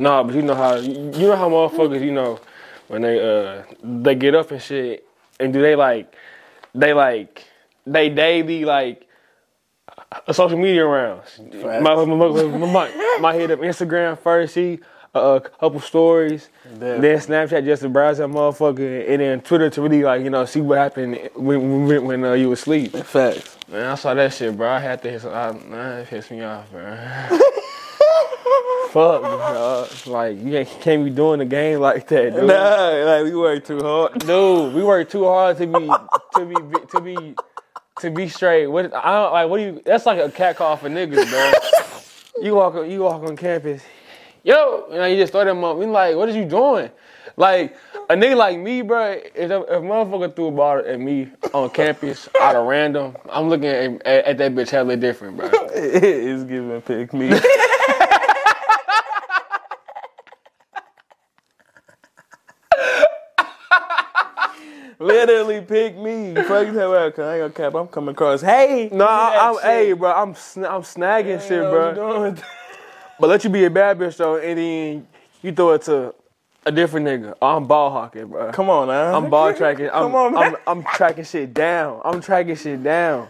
Nah, but you know how you know how motherfuckers, you know, when they uh they get up and shit, and do they like they like they daily like a social media rounds. My, my, my, my, my hit up Instagram first, see a couple stories, then Snapchat just to browse that motherfucker, and then Twitter to really like you know see what happened when when, when uh, you was asleep. Facts. Man, I saw that shit, bro. I had to hit. Some, I, man, it pissed me off, bro. Fuck, bro. Like you can't, can't be doing the game like that, dude. Nah, like we work too hard. Dude, we work too hard to be to be to be to be straight. What I don't like. What do you? That's like a cat call for niggas, bro. you walk on you walk on campus, yo, you know you just throw them up. We like, what is you doing? Like a nigga like me, bro. If if a motherfucker threw a ball at me on campus out of random, I'm looking at, at, at that bitch hella different, bro. it's giving pick me. Literally pick me. Fuck talking about, 'cause I ain't gonna cap. I'm coming across. Hey, No, I'm, shit. hey, bro. I'm sn- I'm snagging shit, bro. But let you be a bad bitch though, and then you throw it to a different nigga. Oh, I'm ball hawking, bro. Come on now. I'm ball tracking. I'm, Come on, man. I'm, I'm tracking shit down. I'm tracking shit down.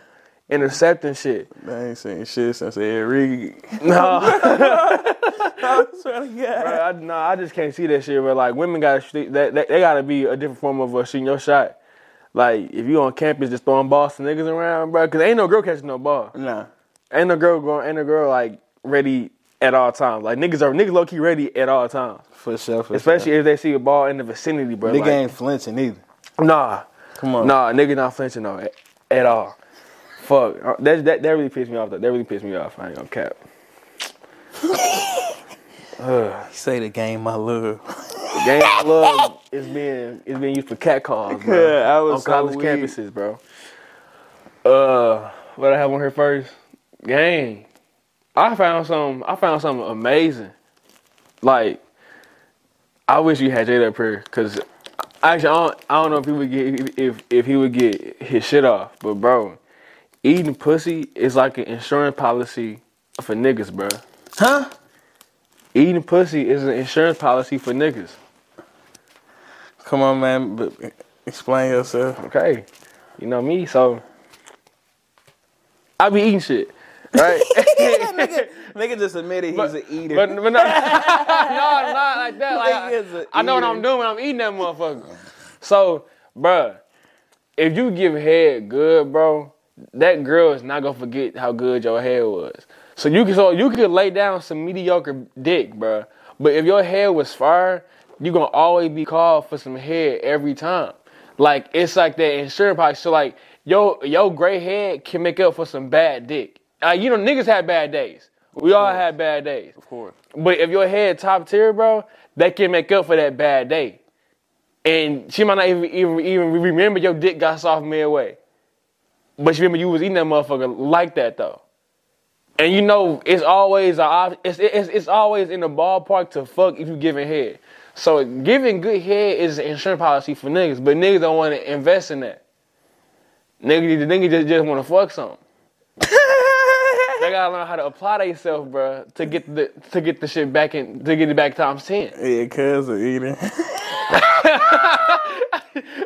Intercepting shit. I ain't seen shit since Ed Reed. No, I swear to God. bro, I, no, I just can't see that shit. But like, women got to they, they, they got to be a different form of uh, shooting your shot. Like, if you on campus just throwing balls to niggas around, bro, because ain't no girl catching no ball. Nah. Ain't no girl going. Ain't no girl like ready at all times. Like niggas are niggas low key ready at all times. For sure. For Especially if they see a ball in the vicinity, bro. Nigga Like, ain't flinching either. Nah, Come on. nah, nigga not flinching though at, at all. Fuck, Uh, that, that that really pissed me off. Though. That really pissed me off. I ain't gonna cap. Say the game I love. The game I love is being is being used for cat calls, bro. Yeah, I was on so college weak. campuses, bro. Uh, what I have on here first? Gang. I found some. I found something amazing. Like, I wish you had Jada up here, cause actually I don't, I don't know if he would get if if he would get his shit off, but bro, eating pussy is like an insurance policy for niggas, bro. Huh? Eating pussy is an insurance policy for niggas. Come on, man. But explain yourself. Okay. You know me, so I be eating shit. Right? nigga, nigga just admitted he's an eater. but, but no, no, not like that. Like, I, I know what. I'm doing when I'm eating that motherfucker. So, bruh, if you give head good, bro, that girl is not gonna forget how good your hair was. So you can so you could lay down some mediocre dick, bro. But if your hair was fire, you gonna always be called for some hair every time. Like it's like that insurance policy. So like yo your gray head can make up for some bad dick. Uh, you know niggas have bad days. We all have bad days. of course. But if your head top tier, bro, that can make up for that bad day. And she might not even even, even remember your dick got soft midway. But you remember you was eating that motherfucker like that though. And you know it's always a it's, it's it's always in the ballpark to fuck if you giving head. So giving good head is an insurance policy for niggas, but niggas don't want to invest in that. Niggas, the niggas just, just want to fuck something. They gotta learn how to apply themselves, bro, to get the to get the shit back in to get it back times ten. Yeah, cuz of eating.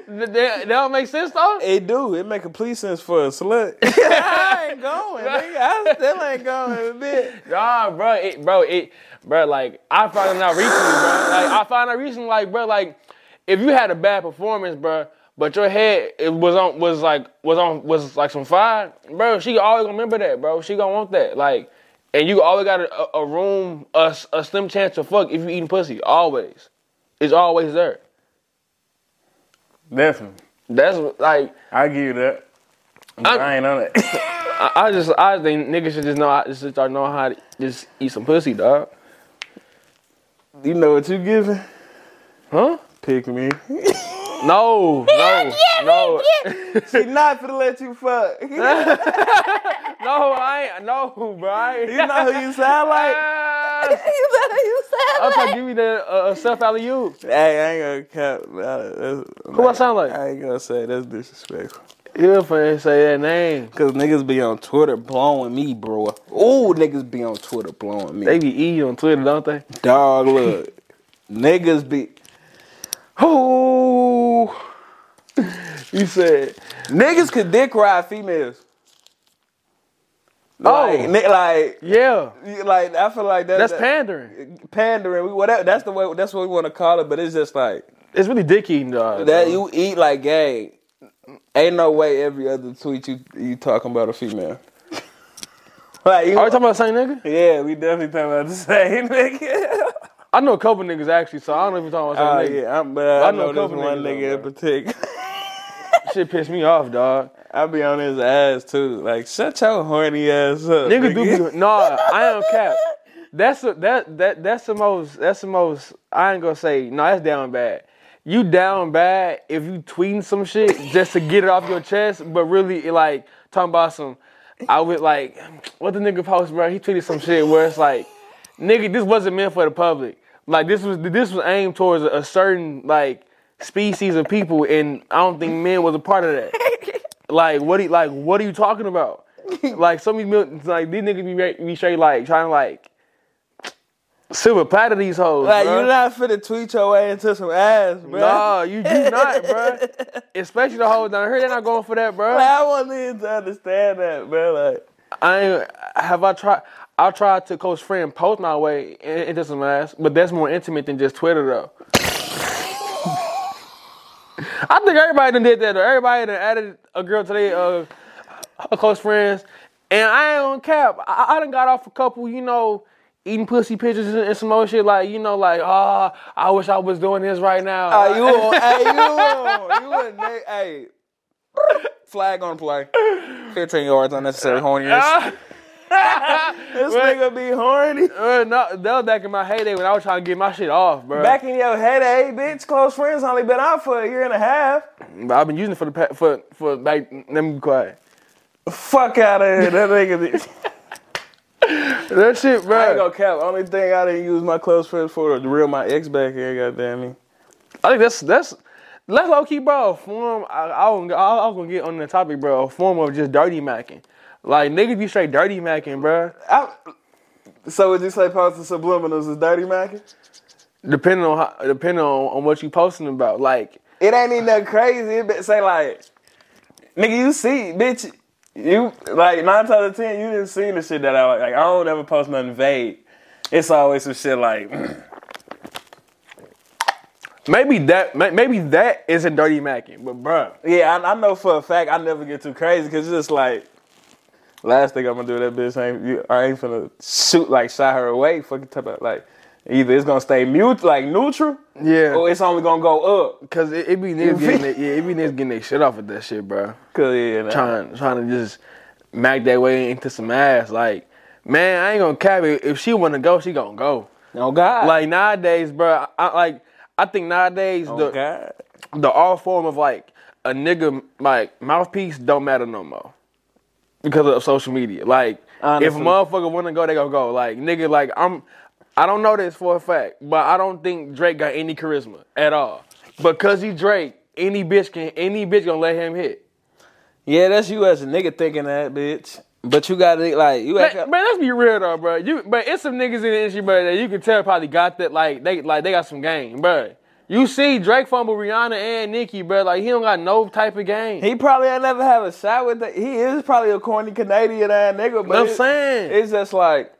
That, don't make sense though. it do. It make complete sense for a slut. I ain't going. Nigga. I still ain't going in a bit. Nah, bro, it, bro, it, bro, like I found out recently, bro. Like I found out recently, like, bro, like if you had a bad performance, bro, but your head it was on was like was on was like some fire, bro. She always gonna remember that, bro. She gonna want that, like, and you always got a, a room, a, a slim chance to fuck if you eating pussy. Always, it's always there. Definitely. That's like I give you that. I'm- I ain't on it. I, I just I think niggas should just know how, just start knowing how to just eat some pussy, dog. you know what you giving? Huh? Pick me. No, no, no, she not finna let you fuck. no. I ain't. No, bro. I ain't. know who you sound like? You know who you I'm trying to give you the uh, uh, self alley oop. Hey, I ain't gonna cap. Who Who I sound like? I ain't gonna say that's disrespectful. You finna say that name. Cause niggas be on Twitter blowing me, bro. Ooh, niggas be on Twitter blowing me. They be E on Twitter, don't they? Dog, look. niggas be Oh, you said niggas could dick ride females. Oh. Like, like, yeah. like I feel like that, That's that- pandering. pandering. We whatever. That's the way. That's what we want to call it. But it's just like It's really dick eating, dog. that. You eat like gay. Ain't no way every other tweet you you talking about a female. like you, Are you talking about the same nigga? yeah, we definitely talking about the same nigga. I know a couple niggas actually, so I don't know if you're talking about the same oh, nigga. yeah, I'm, but I, I know know, a this couple one niggas, nigga though, in particular. Shit pissed me off, dog. I be on his ass too. Like, shut your horny ass up. Niggas nigga. do be no, I am cap. That's the, that that that's the most that's the most I ain't gonna say no that's down bad. You down bad if you tweeting some shit just to get it off your chest, but really like talking about some I would like what the nigga post, bro. He tweeted some shit where it's like, nigga, this wasn't meant for the public. Like this was this was aimed towards a certain like species of people, and I don't think men was a part of that. like what are you, like what are you talking about? like some of these like these niggas be, be straight like trying to like silver platter these hoes. Like, bruh. you not finna tweet your way into some ass, bro. Nah, you do not, bro. Especially the hoes down here, they're not going for that, bro. Like, I want niggas to understand that, bro. Like, I ain't, have I tried. I tried to close friend post my way into some ass, but that's more intimate than just Twitter though. I think everybody done did that. Though. Everybody done added a girl today, uh, her close friends, and I ain't on cap. I, I done got off a couple, you know, eating pussy pictures and, and some more shit. Like you know, like ah, I wish I was doing this right now. oh, you on, hey, you on, you on, hey. Flag on play. 15 yards unnecessary horniness. This nigga be horny. Uh, no, that was back in my heyday when I was trying to get my shit off, bro. Back in your heyday, bitch, close friends only been out for a year and a half. But I've been using it for the pa- for for like. Let me be quiet. Fuck out of here, that nigga. That shit, bro. I ain't gonna cap. Only thing I didn't use my close friends for to reel my ex back here, goddamn me. I think that's that's that's low key, bro. Form. I, I, was- I, I was gonna get on the topic, bro. A form of just dirty macking. Like niggas be straight dirty macking, bro. I, so would you say posting subliminals is dirty macking? Depending on how, depending on, on what you posting about. Like It ain't even that crazy. It be- say like, nigga, you see, bitch, you like nine times out of ten, you didn't see the shit that I like. Like I don't ever post nothing vague. It's always some shit like, maybe that maybe that isn't dirty macking, but bro. yeah, I, I know for a fact I never get too crazy because it's just like, last thing I'm gonna do that bitch ain't you, I ain't finna shoot like shot her away. Fucking type of like, either it's gonna stay mute like neutral, Yeah. or it's only gonna go up. Cause it, it be niggas getting their, yeah, it be niggas getting their shit off with that shit, bro. Cause yeah, nah. Trying trying to just mac that way into some ass. Like, man, I ain't gonna cap it. If she wanna go, she gonna go. oh God, Like nowadays, bro. I, I like. I think nowadays oh the God. the all form of like a nigga like mouthpiece don't matter no more because of social media. Like if a motherfucker wanna go, they gonna go. Like nigga, like I'm. I don't know this for a fact, but I don't think Drake got any charisma at all. Because he Drake, any bitch can any bitch gonna let him hit. Yeah, that's you as a nigga thinking that, bitch. But you gotta like you Man, man, let's be real though, bro. You, but it's some niggas in the industry, bro, that you can tell probably got that, like they, like they got some game, bro. You see Drake fumble Rihanna and Nicki, bro. Like he don't got no type of game. He probably ain't never have a shot with that. He is probably a corny Canadian ass nigga, but I'm it- saying. it's just like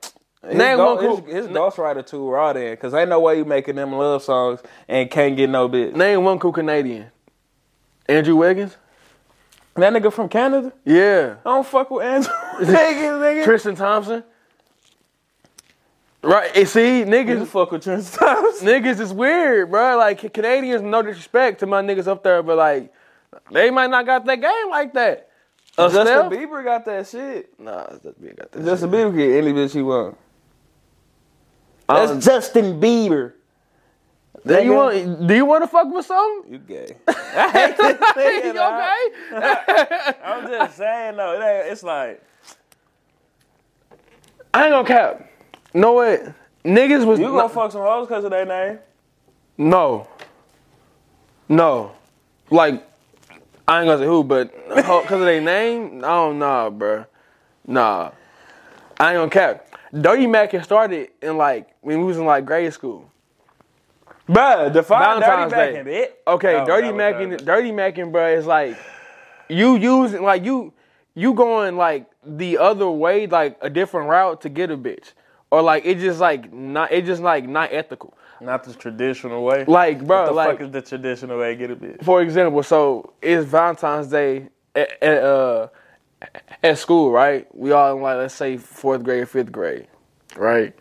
his, Name go, one his, cool- his ghostwriter too raw then, cause ain't no way you making them love songs and can't get no bitch. Name one cool Canadian. Andrew Wiggins. That nigga from Canada, Yeah. I don't fuck with Andrew Wiggins, nigga. Tristan Thompson. Right. And see, niggas, fuck with Thompson. niggas is weird, bro. Like Canadians, no disrespect to my niggas up there, but like they might not got that game like that. Uh, Justin Steph? Bieber got that shit. Nah, Justin Bieber got that. Justin Bieber get any bitch he want. Um, That's Justin Bieber. do you want? Do you want to fuck with something? You gay. I hate this nigga, you okay? I'm just saying though, it it's like I ain't gonna cap. Know what? Niggas was you gonna not- fuck some hoes because of their name. no, no. Like I ain't gonna say who, but because of their name, I don't know, bro. Nah, I ain't gonna cap. Dirty Mac had started in like when we was in like grade school. Bruh, define Valentine's dirty Day. Mac it. Okay, Oh, Dirty Mac and Dirty Mac and bro is like you using like you you going like the other way, like a different route to get a bitch, or like it just like not it just like not ethical. Not the traditional way. Like bro, what the like fuck is the traditional way? Get a bit. for example, so it's Valentine's Day at, at uh at school, right? We all in like let's say fourth grade, fifth grade, right?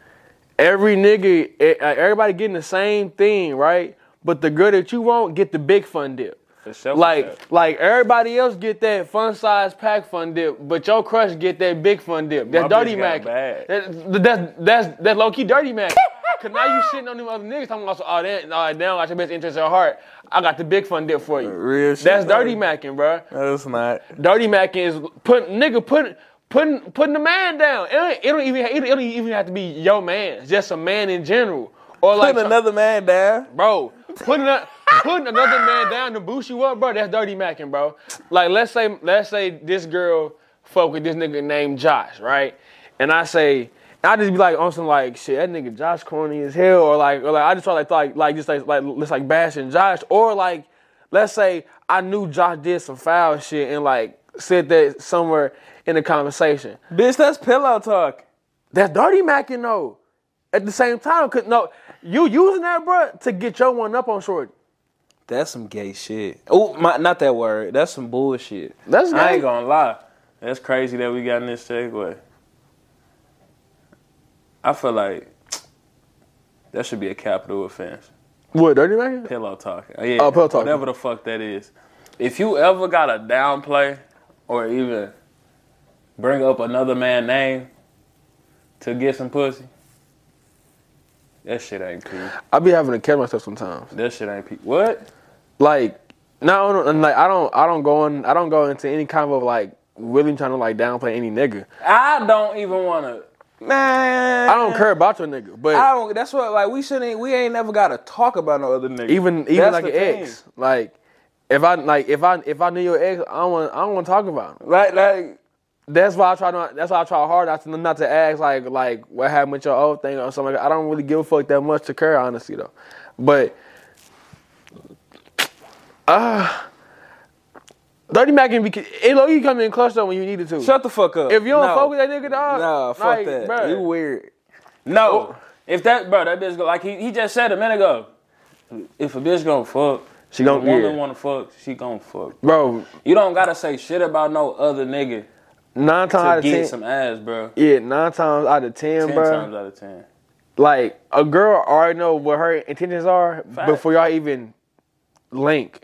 Every nigga, eh, everybody getting the same thing, right? But the girl that you want get the big fun dip. For sure, for Like, like everybody else get that fun size pack fun dip, but your crush get that big fun dip. That's My dirty Mac. a bag. That, that's that's that low key dirty Mac. Cause now you shitting on them other niggas talking about, oh, that, oh, now got your best interest at heart. I got the big fun dip for you. Real shit, That's though. dirty Macking, bro. No, it's not. Dirty Macking is put nigga put putting putting the man down. It don't, it don't even it don't even have to be your man. It's just a man in general. Or like Putting another man down. bro, putting a, putting another man down to boost you up, bro. That's dirty macking, bro. Like let's say let's say this girl fuck with this nigga named Josh, right? And I say. I just be like on some like shit. That nigga Josh corny as hell, or like, or like I just try like like like just like like let's like bashing Josh, or like let's say I knew Josh did some foul shit and like said that somewhere in the conversation. Bitch, that's pillow talk. That's dirty macking though. At the same time, cause no, you using that, bro, to get your one up on shorty. That's some gay shit. Oh, my, not that word. That's some bullshit. That's I ain't gonna lie. That's crazy that we got in this segue. I feel like that should be a capital offense. What dirty macking? Pillow talking. Uh, yeah, Oh, pillow talking. Whatever the fuck that is. If you ever got a downplay or even bring up another man's name to get some pussy, that shit ain't cool. I be having to catch myself sometimes. That shit ain't pe- What? Like, no, and like I don't, I don't go in, I don't go into any kind of like really trying to like downplay any nigga. I don't even want to. Man, I don't care about your nigga, but I don't. That's what like we shouldn't. We ain't never got to talk about no other nigga. even even That's like an thing. ex, like if I like if I if I knew your ex, I don't want I don't want to talk about him. Like like That's why I try not. That's why I try hard not to not to ask like like what happened with your old thing or something. Like that. I don't really give a fuck that much to care, honestly though. But ah, Dirty Mac can be. It low you come in clutch though when you needed to. shut the fuck up. if you don't no. fuck with that nigga, dog. Nah, fuck like, that. bruh. You weird. No, if that bro, that bitch go like he, he just said a minute ago. If a bitch gonna fuck, She gon- if a woman wanna fuck, she gonna fuck. bro. You don't gotta say shit about no other nigga Nine times to out of get ten, some ass, bro. yeah, nine times out of ten, Ten bro. Ten times out of ten. Like a girl already know what her intentions are Facts. before y'all even link.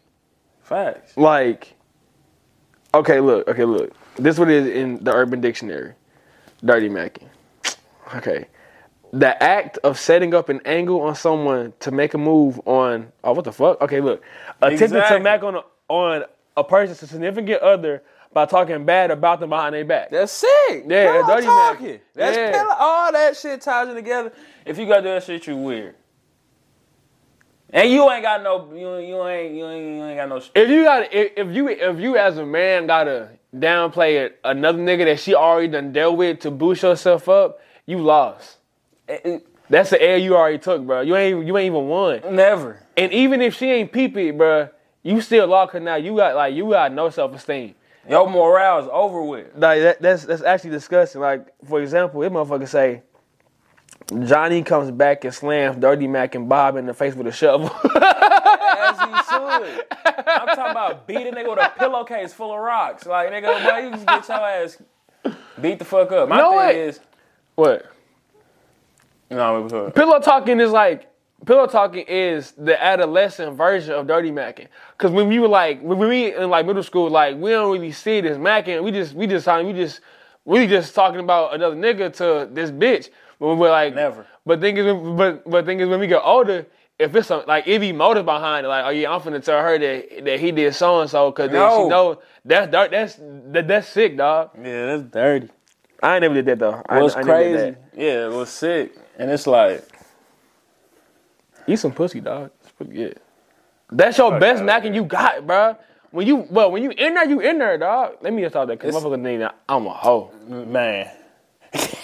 Facts. Like, okay, look, okay, look. This is what it is in the Urban Dictionary. Dirty Macking. Okay. The act of setting up an angle on someone to make a move on. Oh, what the fuck? Okay, look. Attempting to Exactly. mac on a, on a person's significant other by talking bad about them behind their back. That's sick. Yeah, Pillow dirty talking. Mac. That's Yeah. All that shit ties it together. If you got that shit, you weird. And you ain't got no, you, you ain't, you ain't, you ain't got no. If you got, if, if you, if you as a man gotta downplay it, another nigga that she already done dealt with to boost yourself up, you lost. That's the air you already took, bro. You ain't, you ain't even won. Never. And even if she ain't peep it, bro, you still lock her now. You got like, you got no self esteem. Your morale is over with. Like that, that's that's actually disgusting. Like for example, this motherfucker say. Johnny comes back and slams Dirty Mac and Bob in the face with a shovel. As he should. I'm talking about beating nigga with a pillowcase full of rocks. Like, nigga, boy, you just get your ass beat the fuck up. My No thing way. is, what? no, it was. Pillow talking is like pillow talking is the adolescent version of dirty macking. Cause when we were like when we in like middle school, like we don't really see this macking. We just we just we just we just talking about another nigga to this bitch. When we're like Never. But thing is, but but thing is, when we get older, if it's some, like it be motive behind it, like oh yeah, I'm finna tell her that that he did so and so, cause then No. she know that's dark. That's that, that's sick, dog. Yeah, that's dirty. I ain't never did that though. It was I never did crazy. that. Yeah, it was sick. And it's like, Eat some pussy, dog. It's pretty good. That's your best outta macking you got, bro. when you well when you in there, you in there, dog. Let me just talk that because motherfucker that I'm a hoe. Man.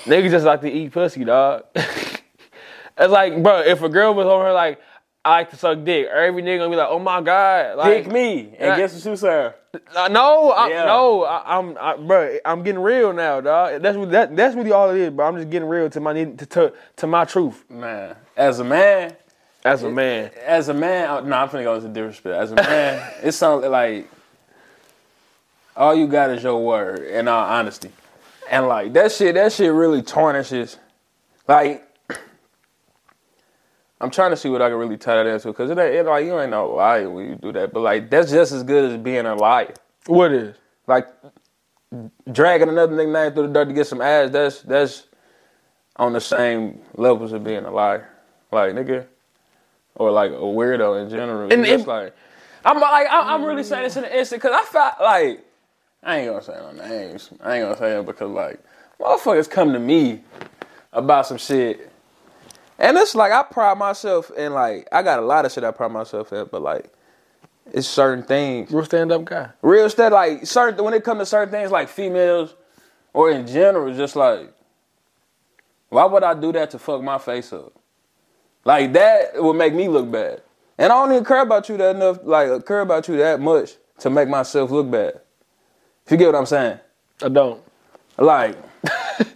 Niggas just like to eat pussy, dog. it's like, bro, if a girl was over her like, I like to suck dick, every nigga gonna be like, oh my god, like, Pick me. And Yeah. guess what you say? Uh, no, I, Yeah. no, I, I'm, I, bro, I'm getting real now, dog. That's what that, that's really all it is, bro. I'm just getting real to my need to, to to my truth Man. As a man, as a man. as a man, no, I'm finna go into disrespect. As a man, it sounds like all you got is your word, in all honesty. And like that shit, that shit really tarnishes. Like, I'm trying to see what I can really tie that into because it ain't it, like you ain't no liar when you do that, but like that's just as good as being a liar. What is? Like dragging another nigga name through the dirt to get some ass. That's that's on the same levels of being a liar. Like nigga, or like a weirdo in general. And if- like I'm like I- I'm really saying this in an instant because I felt like I ain't gonna say no names. I ain't gonna say it because like motherfuckers come to me about some shit. And it's like I pride myself in like I got a lot of shit I pride myself in, but like it's certain things Real stand up guy. real stand like certain when it comes to certain things like females or in general just like why would i do that to fuck my face up like that would make me look bad and i don't even care about you that enough like care about you that much to make myself look bad if you get what i'm saying I don't. like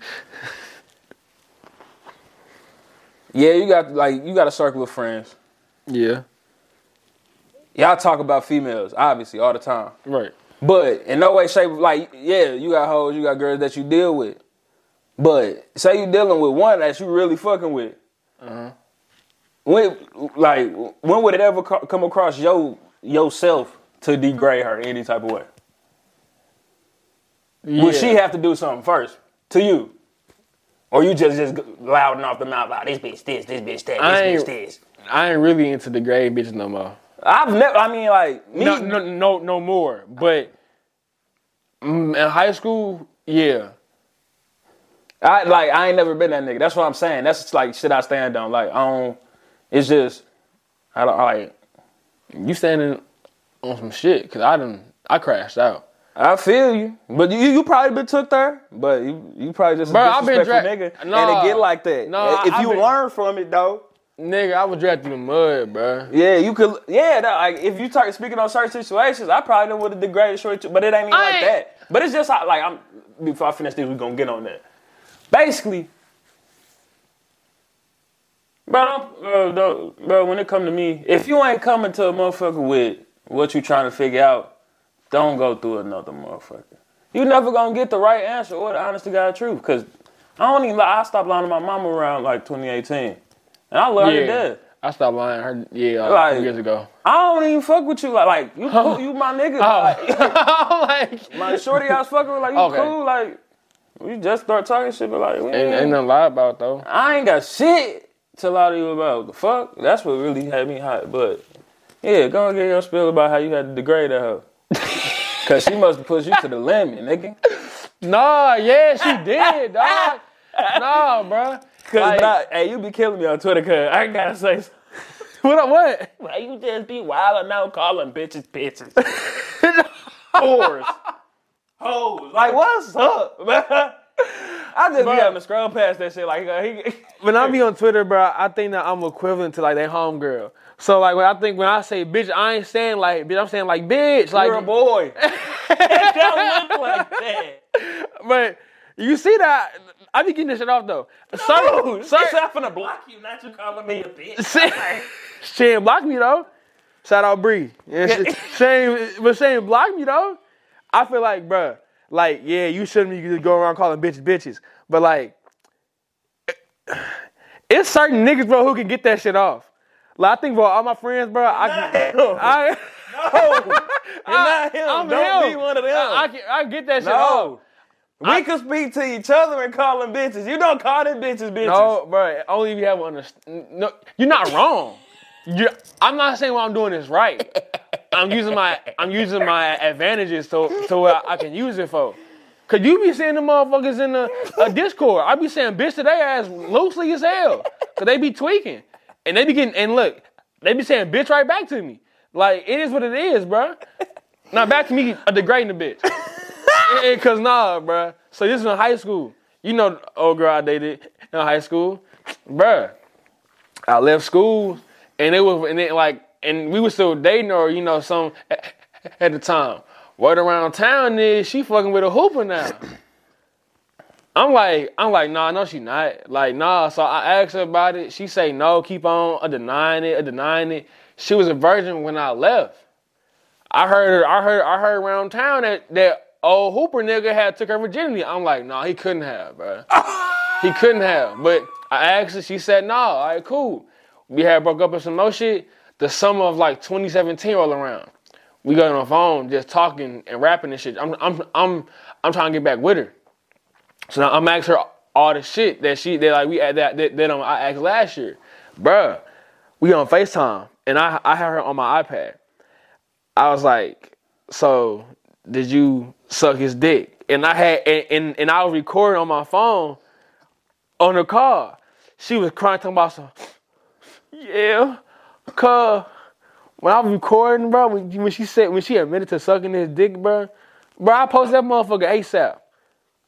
yeah you got like you got a circle of friends Yeah. y'all talk about females obviously all the time Right. But in no way, shape, like, yeah, you got hoes, you got girls that you deal with. But say you dealing with one that you really fucking with. Uh-huh. When, like, when would it ever co- come across your yourself to degrade her any type of way? Would she have to do something first to you? Or you just just louding off the mouth, like, this bitch this, this bitch that, this bitch this. I ain't really into the gray bitches no more. I've never, I mean, like, me, No, no, no, no more. But mm, in high school, yeah. I like I ain't never been that nigga. That's what I'm saying. That's like shit I stand on. Like I don't. It's just I don't like. You standing on some shit because I didn't. I crashed out. I feel you, but you you probably been took there. But you you probably just a Bro, been disrespectful dra- nigga, Nah. and it get like that. Nah, if I've you been- learn from it though, Nigga, I was dragged through the mud, bro. yeah, you could. Yeah, that, like if you talk speaking on certain situations, I probably would have degraded short, too, but it ain't even I like ain't- that. But it's just how- like I'm. Before I finish this, we gonna get on that. Basically, bro, don't, bro, don't, bro, when it come to me, if you ain't coming to a motherfucker with what you trying to figure out, don't go through another motherfucker. You never gonna get the right answer or the honest to God truth. Cause I don't even lie. I stopped lying to my mama around like 2018, and I learned it Yeah. there. I stopped lying. Her, yeah, like, Like- two years ago. I don't even fuck with you like like you cool, you my nigga. Like, Oh, like, my shorty I was fucking with like you Okay. cool like we just start talking shit but like we ain't, ain't- nothing to lie about though. I ain't got shit to lie to you about. The fuck? That's what really had me hot. But yeah, go and get your spill about how you had to degrade her. Cause she must have pushed you to the limit, nigga. Nah, yeah, she did, dog. nah, bro. Cause Like- I, hey, you be killing me on Twitter. Cause I gotta say, What? What? why you just be wilding out calling bitches bitches, whores, hoes. Like what's up, man? I just Bro. be having to scroll past that shit. Like uh, he, when I be on Twitter, bro, I think that I'm equivalent to like that homegirl. So like when I think when I say bitch, I ain't saying like bitch, I'm saying like bitch. Like you're a boy. it don't look like that. but you see that I be getting this shit off though. No, Certain, certain, not finna block you, not you calling me a bitch. she ain't block me though. Shout out Bree. Yeah, she, she ain't, but she ain't block me though. I feel like, bruh, like, yeah, you shouldn't be just going around calling bitches bitches. But like, it's certain niggas, bro, who can get that shit off. Like, I think, bro, all my friends, bro, I him. I, No, you're not him. I'm Don't him. be one of them. I, I, can, I get that shit off. no. We can speak to each other and call them bitches. You don't call them bitches bitches. No, bro. Only if you have understand. No, you're not wrong. You, I'm not saying what I'm doing is right. I'm using my I'm using my advantages so so what I can use it for. Cause you be saying the motherfuckers in the a Discord. I be saying bitch today their ass loosely as hell. Cause they be tweaking. And they be getting and look, they be saying bitch right back to me. Like it is what it is, bro. Now back to me uh, degrading the bitch. And- and Cause nah, bruh. So this is in high school. You know, the old girl I dated in high school, bruh. I left school, and it was, and it like, and we were still dating, or you know, some at the time. Word around town is she fucking with a hooper now. I'm like, I'm like, nah, no, she not. Like, nah. So I asked her about it. She say no, keep on uh, denying it, uh, denying it. She was a virgin when I left. I heard, I heard, I heard around town that that old Hooper nigga had took her virginity. I'm like, nah, he couldn't have, bro. he couldn't have. But I asked her, she said, nah, all right, cool. We had broke up and some more shit. The summer of like 2017 roll around. We got on the phone just talking and rapping and shit. I'm, I'm, I'm, I'm trying to get back with her. So now I'm asking her all the shit that she that like we that that, that um, I asked last year, bruh. We on Facetime and I I had her on my iPad. I was like, so did you suck his dick? And I had and and, and I was recording on my phone on the car. She was crying talking about some yeah, cuz when I was recording, bro, when, when she said when she admitted to sucking his dick, bro, bro, I posted that motherfucker ASAP.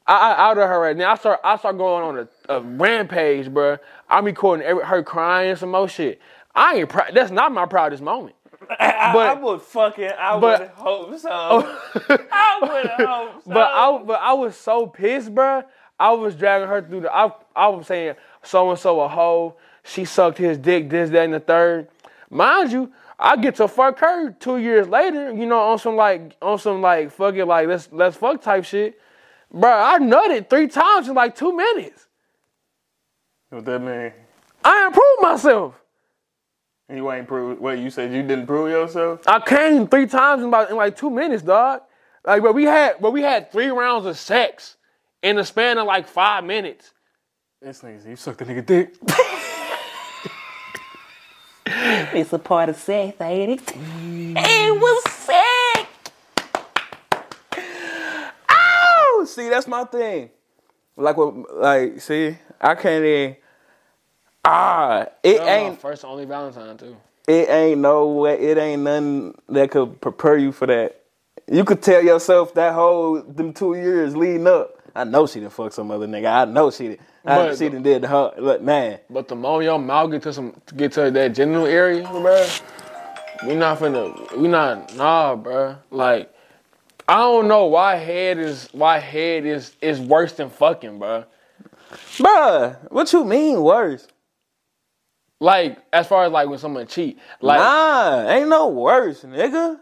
I, I outed her right now. I start I start going on a, a rampage, bro. I'm recording every, her crying some more shit. I ain't proud. That's not my proudest moment. I, But- I would fucking, I but- would hope so. I would hope so. But I but I was so pissed, bro. I was dragging her through the. I I was saying so and so a hoe. She sucked his dick. This, that, and the third. Mind you, I get to fuck her two years later. You know, on some like on some like fuck it like let's let's fuck type shit. Bro, I nutted three times in like two minutes. what that mean? I improved myself. You ain't proved. Wait, you said you didn't prove yourself? I came three times in about in like two minutes, dog. Like, but we had but we had three rounds of sex in the span of like five minutes. This nigga, you sucked the nigga dick. It's a part of sex, ain't it? Mm. It was sex. Oh, see, that's my thing. Like what? Like, see, I can't even. Ah, it my ain't. first only Valentine too. It ain't no way. It ain't nothing that could prepare you for that. You could tell yourself that whole them two years leading up. I know she done fuck some other nigga. I know she did. I, But- she done did the her. Look, man. But the moment your mouth get to some get to that genital area, bro, we not finna we not nah, bro. Like I don't know why head is why head is is worse than fucking, bro. Bruh, what you mean worse? Like as far as like when someone cheat, like nah, ain't no worse, nigga.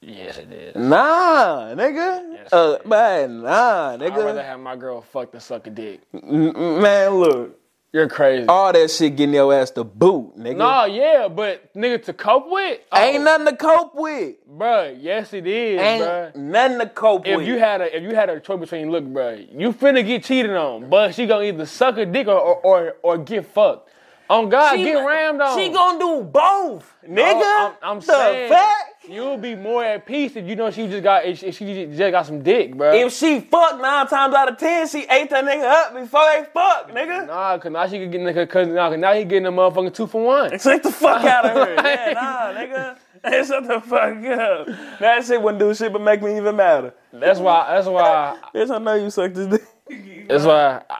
yes it is. Nah, nigga. Yes, uh, man, nah, nigga. I'd rather have my girl fuck than suck a dick. M- man, look. You're crazy. All that shit getting your ass to boot, nigga. Nah, yeah, but nigga to cope with, oh, Ain't nothing to cope with. bruh, Yes, it is, Ain't bruh. nothing to cope If with. If you had a if you had a choice between look, bruh, you finna get cheated on, but she gonna either suck a dick or or or, or get fucked. On God, She- get rammed on. She gonna do both, nigga. No, I'm, I'm the saying fact. you'll be more at peace if you know she just got if she, if she just got some dick, bro. If she fuck nine times out of ten, she ate that nigga up before they fuck, nigga. nah, cause now she could get nigga, cause now, 'cause now he getting a motherfucking two for one. Take the fuck out of here. Yeah, nah, nigga. Hey, shut the fuck up. That shit wouldn't do shit but make me even madder. That's why. That's why. Bitch, I know you sucked this dick. That's why I,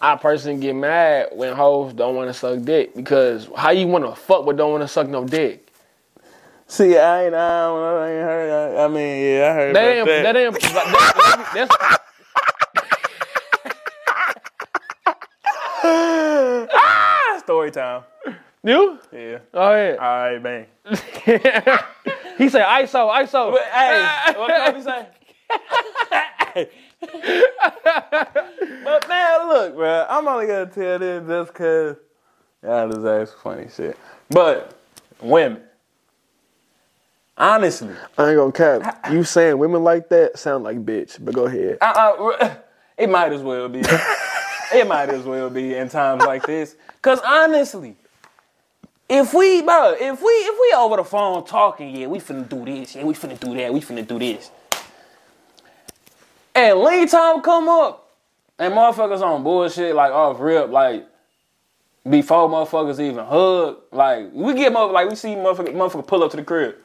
I personally get mad when hoes don't want to suck dick because how you want to fuck but don't want to suck no dick? See, I ain't, I, don't, I ain't heard. I, I mean, yeah, I heard That ain't. that. That ain't. That, that's, ah, story time. you? Yeah. Go ahead. All right, man. he said ISO, ISO. But, hey, what Kobe say? but man, look, bro, I'm only gonna tell this just cause y'all just ask funny shit. But women, honestly, I ain't gonna cap. You saying women like that sound like bitch, but go ahead. Uh-uh, I, it might as well be. it might as well be in times like this. Cause honestly, if we, bro, if we, if we over the phone talking, yeah, we finna do this, yeah, we finna do that, we finna do this. And lead time come up, and motherfuckers on bullshit like off rip, like before motherfuckers even hug, like we get mother, like we see motherfucker, motherfucker pull up to the crib,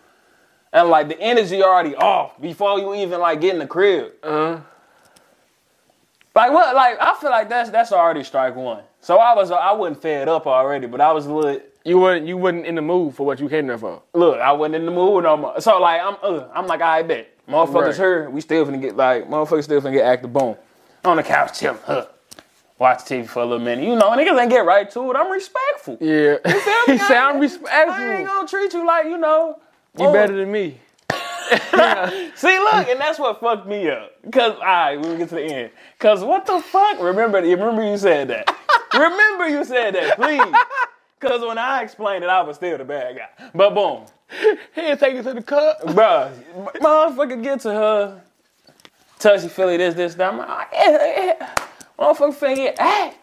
and like the energy already off before you even like get in the crib. Uh, Like what? Like I feel like that's that's already strike one. So I was I wasn't fed up already, but I was a little you weren't you wasn't in the mood for what you came there for. look. I wasn't in the mood no more. So like I'm uh, I'm like I bet motherfuckers Right. here. We still finna get like motherfuckers still finna get active. Boom on the couch chilling. Huh. Watch TV for a little minute. You know, niggas ain't get right to it. I'm respectful. Yeah, he me? sound I ain't gonna treat you like you know. You better than me. See, look, and that's what fucked me up. Cause all right, we'll get to the end. Cause what the fuck? Remember, remember you said that. remember you said that, please. Cause when I explained it, I was still the bad guy. But boom, He ain't take it to the cup. bruh, motherfucker get to her, touchy feely this, this, that. I'm like, "Ah, yeah, yeah. motherfucker finna get active.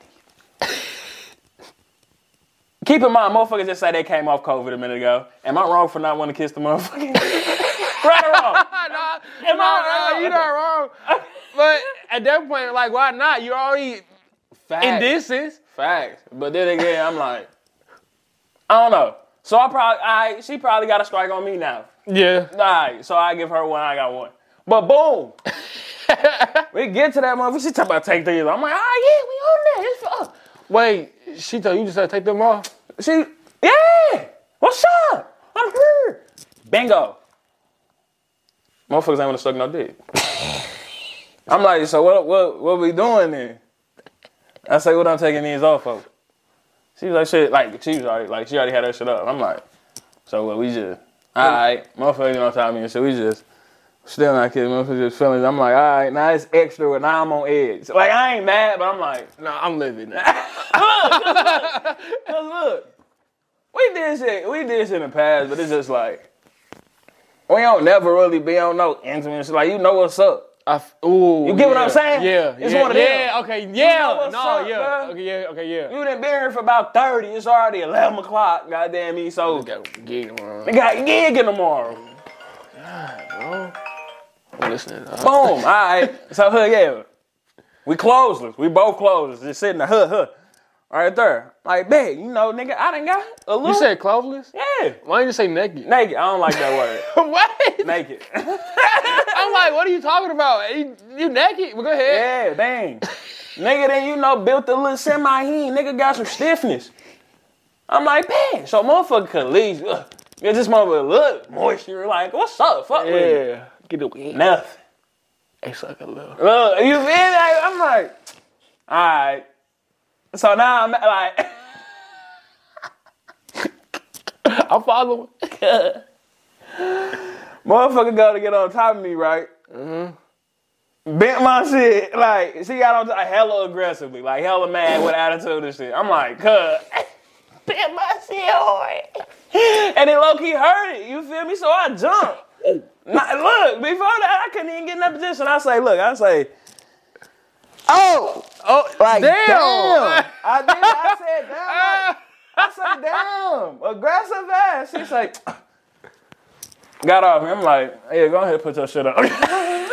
Keep in mind, motherfuckers just say they came off COVID a minute ago. Am I wrong for not wanting to kiss the motherfucker? right or wrong? nah, Am I wrong? you're not wrong. But at that point, like, why not? You already Facts. in distance. Facts. But then again, I'm like, I don't know. So I probably, I she probably got a strike on me now. Yeah. All right, so I give her one, I got one. But boom, we get to that motherfucker. She talk about take these. I'm like, ah, yeah, we on that. It's for us. Wait, she told you just to take them off. She, yeah, what's up? I'm here. Bingo. Motherfuckers ain't wanna suck no dick. I'm like, so what? What? What we doing then? I say, what I'm taking these off of. She was like, shit, like she was already like she already had her shit up. I'm like, so what? We just, all right, motherfuckers on top of me and shit. We just. Still not kidding, motherfuckers just feeling. I'm like, all right, now it's extra, but now I'm on edge. Like I ain't mad, but I'm like, Nah, I'm living. Cause look, we did shit. We did shit in the past, but it's just like we don't never really be on no intimate shit. Like you know what's up. I f- ooh, You get what. I'm saying? Yeah, It's yeah, one of them. yeah. Okay, yeah. know what's no, up, yeah. bruh. Okay, yeah. Okay, yeah. You done been here for about thirty. It's already eleven o'clock. Goddamn me. So Got gig tomorrow. we got a gig tomorrow. I'm listening. Uh, Boom. All right. So huh, yeah, we closeless. We both closeless. Just sitting there, huh, huh, right there. Like, bet you know, nigga, I done got a little. you said cloveless? yeah. Why didn't you say naked? Naked. I don't like that word. what? Naked. I'm like, what are you talking about? You, you naked? Well, go ahead. Yeah, dang. nigga, then you know, built a little semi heen. Nigga got some stiffness. I'm like, man, so motherfucker could leave. Ugh. Get this motherfucker look moisture. Like, what's up? Fuck with me. Yeah. Get away. Nothing. Hey, suck a little. Look, you feel? Like, I'm like, all right. So now I'm like, I'm following. motherfucker go to get on top of me, right? Mm-hmm. Bent my shit. Like, she got on top hella aggressively, like hella mad with attitude and shit. I'm like, cut. Bent my shit hard. And it low key hurt it. You feel me? So I jumped. Nah, look, before that, I couldn't even get in that position. I say, look, I say, oh, Oh, like damn. damn. I did. I said damn. Like, I said damn. Aggressive ass. She's like, got off me. I'm like, yeah, go ahead, put your shit up.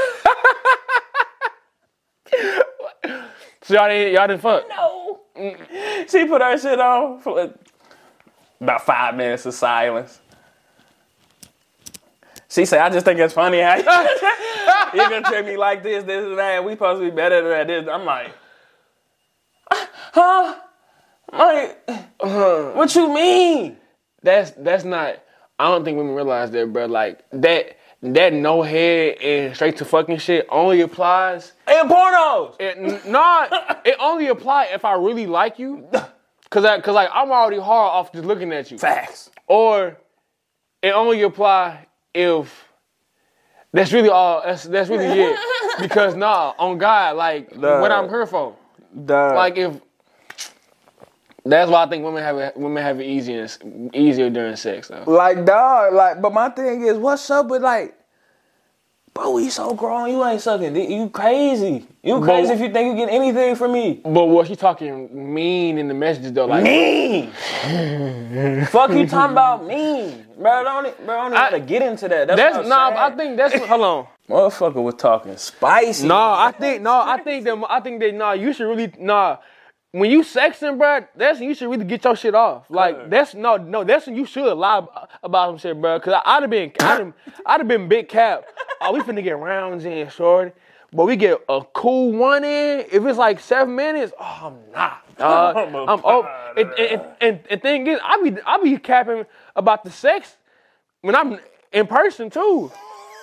So y'all didn't, y'all didn't fuck? no. Mm. She put her shit on for like about five minutes of silence. She said, I just think it's funny how you, you gonna treat me like this, this, and that. We supposed to be better than that. This. I'm like, huh? Like, what you mean? That's that's not. I don't think women realize that, bro. Like that that no head and straight to fucking shit only applies. In pornos. It, not. It only apply if I really like you. Cause I, cause like I'm already hard off just looking at you. Facts. Or it only apply if that's really all. That's that's really it. Because nah, on God, like Nah. what I'm here for. Duh. Like if that's why I think women have it, women have it easier easier during sex. Though. Like dog, like, but my thing is, what's up with like, bro? We so grown, you ain't sucking. dick. You crazy? You crazy if you think you get anything from me? But what she talking mean in the messages though, like Mean. Fuck you talking about mean, bro? Don't bro? Don't even I- gotta get into that. That's, that's what I'm nah. saying. I think that's hold on. motherfucker was talking spicy. No, I think no. I think that I think that nah. You should really nah. When you sexting, bro, that's when you should really get your shit off. Like Good. that's no, no, that's when you should lie about some shit, bro. Cause I'd have been, I'd have, I'd have been big cap. Oh, we finna get rounds in, shorty. But we get a cool one in. If it's like seven minutes, oh, I'm not. dog. I'm I'm oh, and, and, and, and thing is, I be, I be capping about the sex when I'm in person too.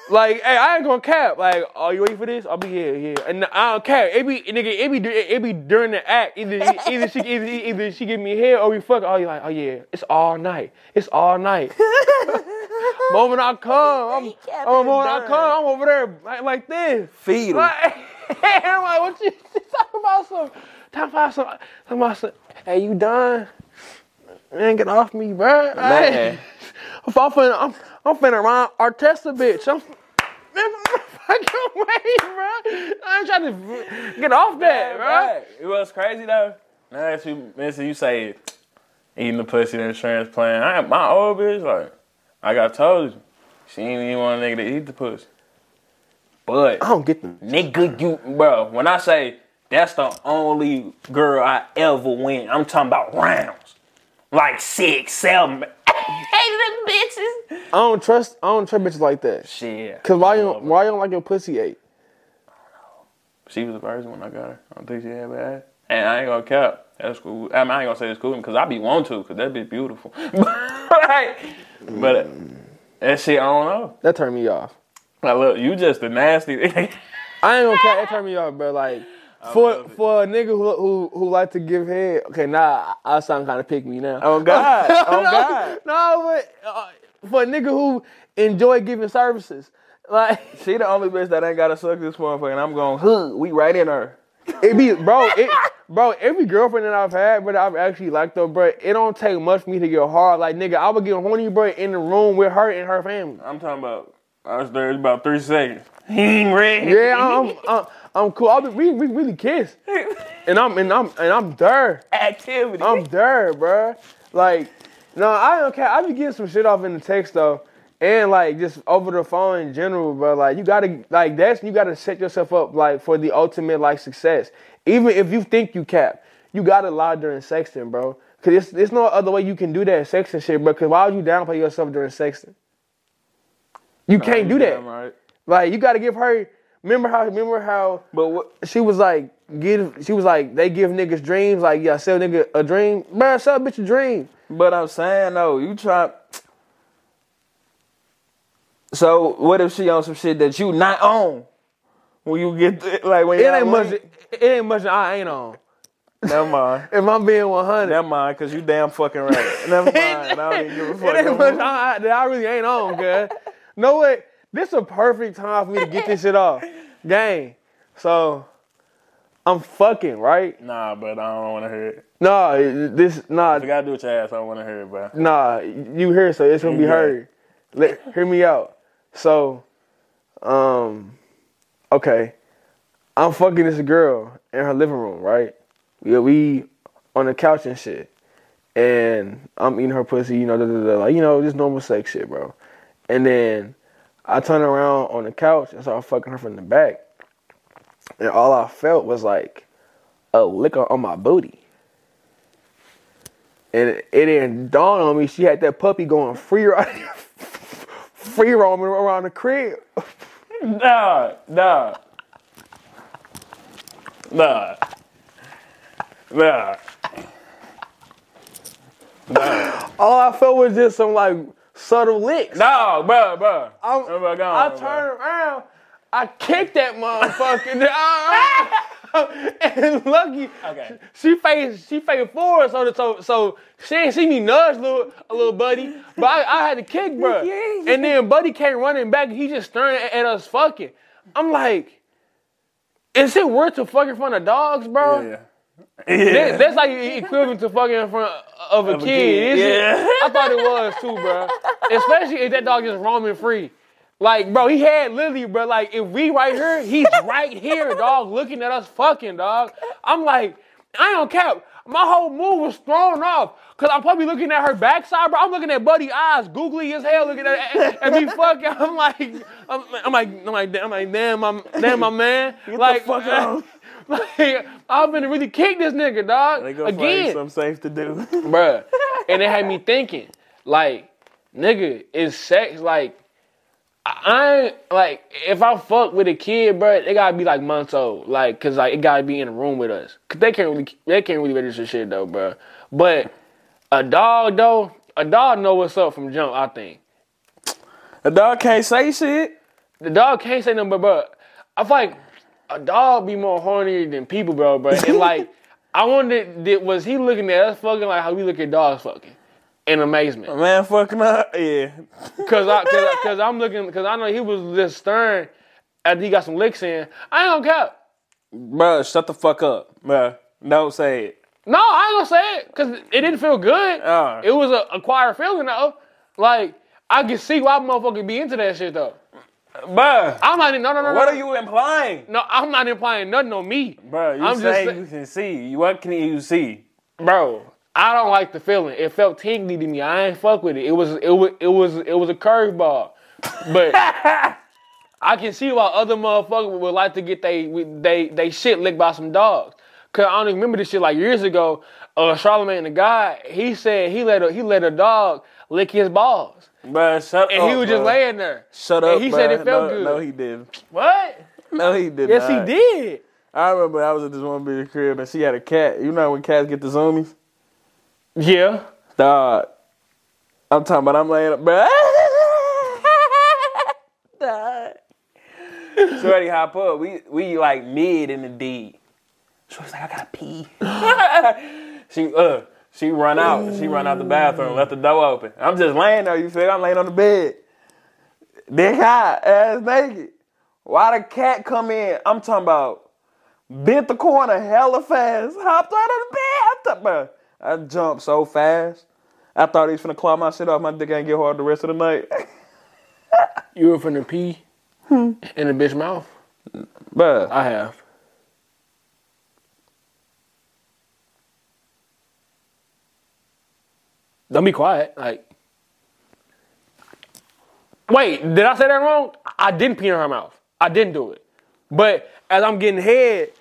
Like, hey, I ain't gonna cap. Like, are you ready for this? I'll be here, yeah. And I don't care. It be, nigga, it be, it be during the act. Either, either she, either, either she give me hair or we fuck. Oh, you like, oh yeah, it's all night. It's all night. moment I come, I'm, kept oh, it moment I come, I'm over there like, like this. Feed 'em. Like, I'm like, what you talking about? Some, talking about some, talking about some. Hey, you done? Man, get off me, bro. Man. Hey, I'm finna, I'm, I'm finna run Artesta, bitch. I'm, man, fucking way, bro. I ain't trying to get off that, bro. Right. It was crazy though. Now that you listen, you say eating the pussy and transplant. I my old bitch like I got told you, she ain't even want a nigga to eat the pussy. But I don't get them. nigga, you bro, when I say that's the only girl I ever win, I'm talking about rounds, like six, seven. Hated them bitches. I don't trust. I don't trust bitches like that. Shit. Cause why you why you don't like your pussy ate? She was the first one I got her. I don't think she had bad. And I ain't gonna cap. That's cool. I, mean, I ain't gonna say it's cool because I be want to because that bitch beautiful. but but uh, that shit, I don't know. That turned me off. Like, look, you just a nasty. I ain't gonna care. That turned me off, bro. Like for for a nigga who who who like to give head. Okay, nah, I sound kind of pick me now. oh God. Oh no, God. No, but uh, for a nigga who enjoy giving services, like She the only bitch that ain't gotta suck this motherfucker, and I'm going, huh, we right in her. it be, bro, it, bro. Every girlfriend that I've had, but I've actually liked though, bro. It don't take much for me to get hard. Like nigga, I would get horny, bro, in the room with her and her family. I'm talking about, I was there about three seconds. He ain't ready. Yeah, I'm, I'm, I'm cool. I'll be, we, we really kiss, and I'm, and I'm, and I'm there. Activity. I'm there, bro. Like, no, I don't care. I be getting some shit off in the text though, and like just over the phone in general, bro. Like, you gotta, like, that's you gotta set yourself up like for the ultimate like success. Even if you think you cap, you gotta lie during sexting, bro. Cause it's, there's no other way you can do that sexting shit, bro. Cause why would you downplay yourself during sexting? You can't do that. Right. Like, you gotta give her. Remember how? Remember how? But what? she was like, give. She was like, they give niggas dreams. Like, yeah, sell nigga a dream. Man, sell a bitch a dream. But I'm saying though, you try. So what if she on some shit that you not on? When you get to, like when It ain't much. link? It ain't much. I ain't on. Never mind. If I'm being 100, Never mind, cause you damn fucking right. Never mind. I don't even give a fuck. it ain't much. I, I- that I really ain't on, cuz. no way. This is a perfect time for me to get this shit off. Gang. So, I'm fucking, right? Nah, but I don't want to hear it. Nah, this, nah, If you gotta do with your ass, I don't want to hear it, bro. nah, you hear, so it's gonna be heard. Let, hear me out. So, um, okay, I'm fucking this girl in her living room, right? Yeah, we on the couch and shit, and I'm eating her pussy, you know, da, da, da, like you know, just normal sex shit, bro. And then I turned around on the couch and start fucking her from the back, and all I felt was like a lick on my booty. And it, it didn't dawn on me she had that puppy going free ri- free roaming around the crib. Nah, nah. Nah. Nah. Nah. All I felt was just some like subtle licks. No, bro, bro. I'm- Bro, go I on, bro. turned around, I kicked that motherfucker. Uh, and lucky, Okay. she faced she faced forward, so so so she ain't see me nudge little a little buddy, but I, I had to kick, bro. And then buddy came running back, and he just staring at, at us fucking. I'm like, is it worth to fuck in front of dogs, bro? Yeah. Yeah. that's like equivalent to fucking in front of a Of a kid. kid, it? yeah. I thought it was too, bro. Especially if that dog is roaming free. Like, bro, he had Lily, bro. Like, if we right here, he's right here, dog, looking at us fucking, dog. I'm like, I don't care. My whole move was thrown off. Cause I'm probably looking at her backside, bro. I'm looking at Buddy eyes, googly as hell, looking at, at me fucking. I'm like, I'm, I'm like, I'm like, I'm like, damn, my, damn, my man. the like, fuck on. like, I'm gonna really kick this nigga, dog. They find Again, something safe to do. bruh. And it had me thinking, like, nigga, is sex like? I like if I fuck with a kid, bruh, they gotta be like months old, like, cause like it gotta be in a room with us, cause they can't really they can't really register shit though, bruh. But a dog though, a dog know what's up from jump. I think a dog can't say shit. the dog can't say nothing, but bro, I feel like a dog be more horny than people, bro, bro. And like, I wonder, did, was he looking at us fucking like how we look at dogs fucking? In amazement. Man, fucking up. Yeah. Cause I, cause, I- cause I'm looking, cause I know he was just stern after he got some licks in. I ain't gonna cap. Bruh, shut the fuck up. bro. don't say it. No, I ain't gonna say it, cause it didn't feel good. Uh. It was a acquired feeling though. Like, I can see why motherfuckers be into that shit though. Bruh, I'm not, no, no, no, what no. are you implying? No, I'm not implying nothing on me. Bruh, you I'm say say- you can see. What can you see? bro. I don't like the feeling. It felt tingly to me. I ain't fuck with it. It was it was it was it was a curveball, but I can see why other motherfuckers would like to get they they they shit licked by some dogs. Cause I don't even remember this shit like years ago. Uh, Charlamagne the guy, he said he let a he let a dog lick his balls, Bruh, shut and up. he was just bruh. laying there. Shut and up. he said it felt no, good. No, he didn't. What? No, he did. Yes, not. he did. I remember I was at this one bitch crib and she had a cat. You know when cats get the zoomies? Yeah. Dog. I'm talking about I'm laying up, bruh. Dog. Shorty hop up. We we like mid in the D. Shorty's like, I gotta pee. she uh she run out. She run out the bathroom, left the door open. I'm just laying there, you feel? I'm laying on the bed. Dick high, ass naked. Why the cat come in? I'm talking about bent the corner hella fast, hopped out of the bed. I, I jumped so fast. I thought he was finna claw my shit off. My dick ain't get hard the rest of the night. You were finna pee hmm. in the bitch mouth. Bruh, I have. Don't be quiet. Like, wait, did I say that wrong? I didn't pee in her mouth. I didn't do it. But as I'm getting head,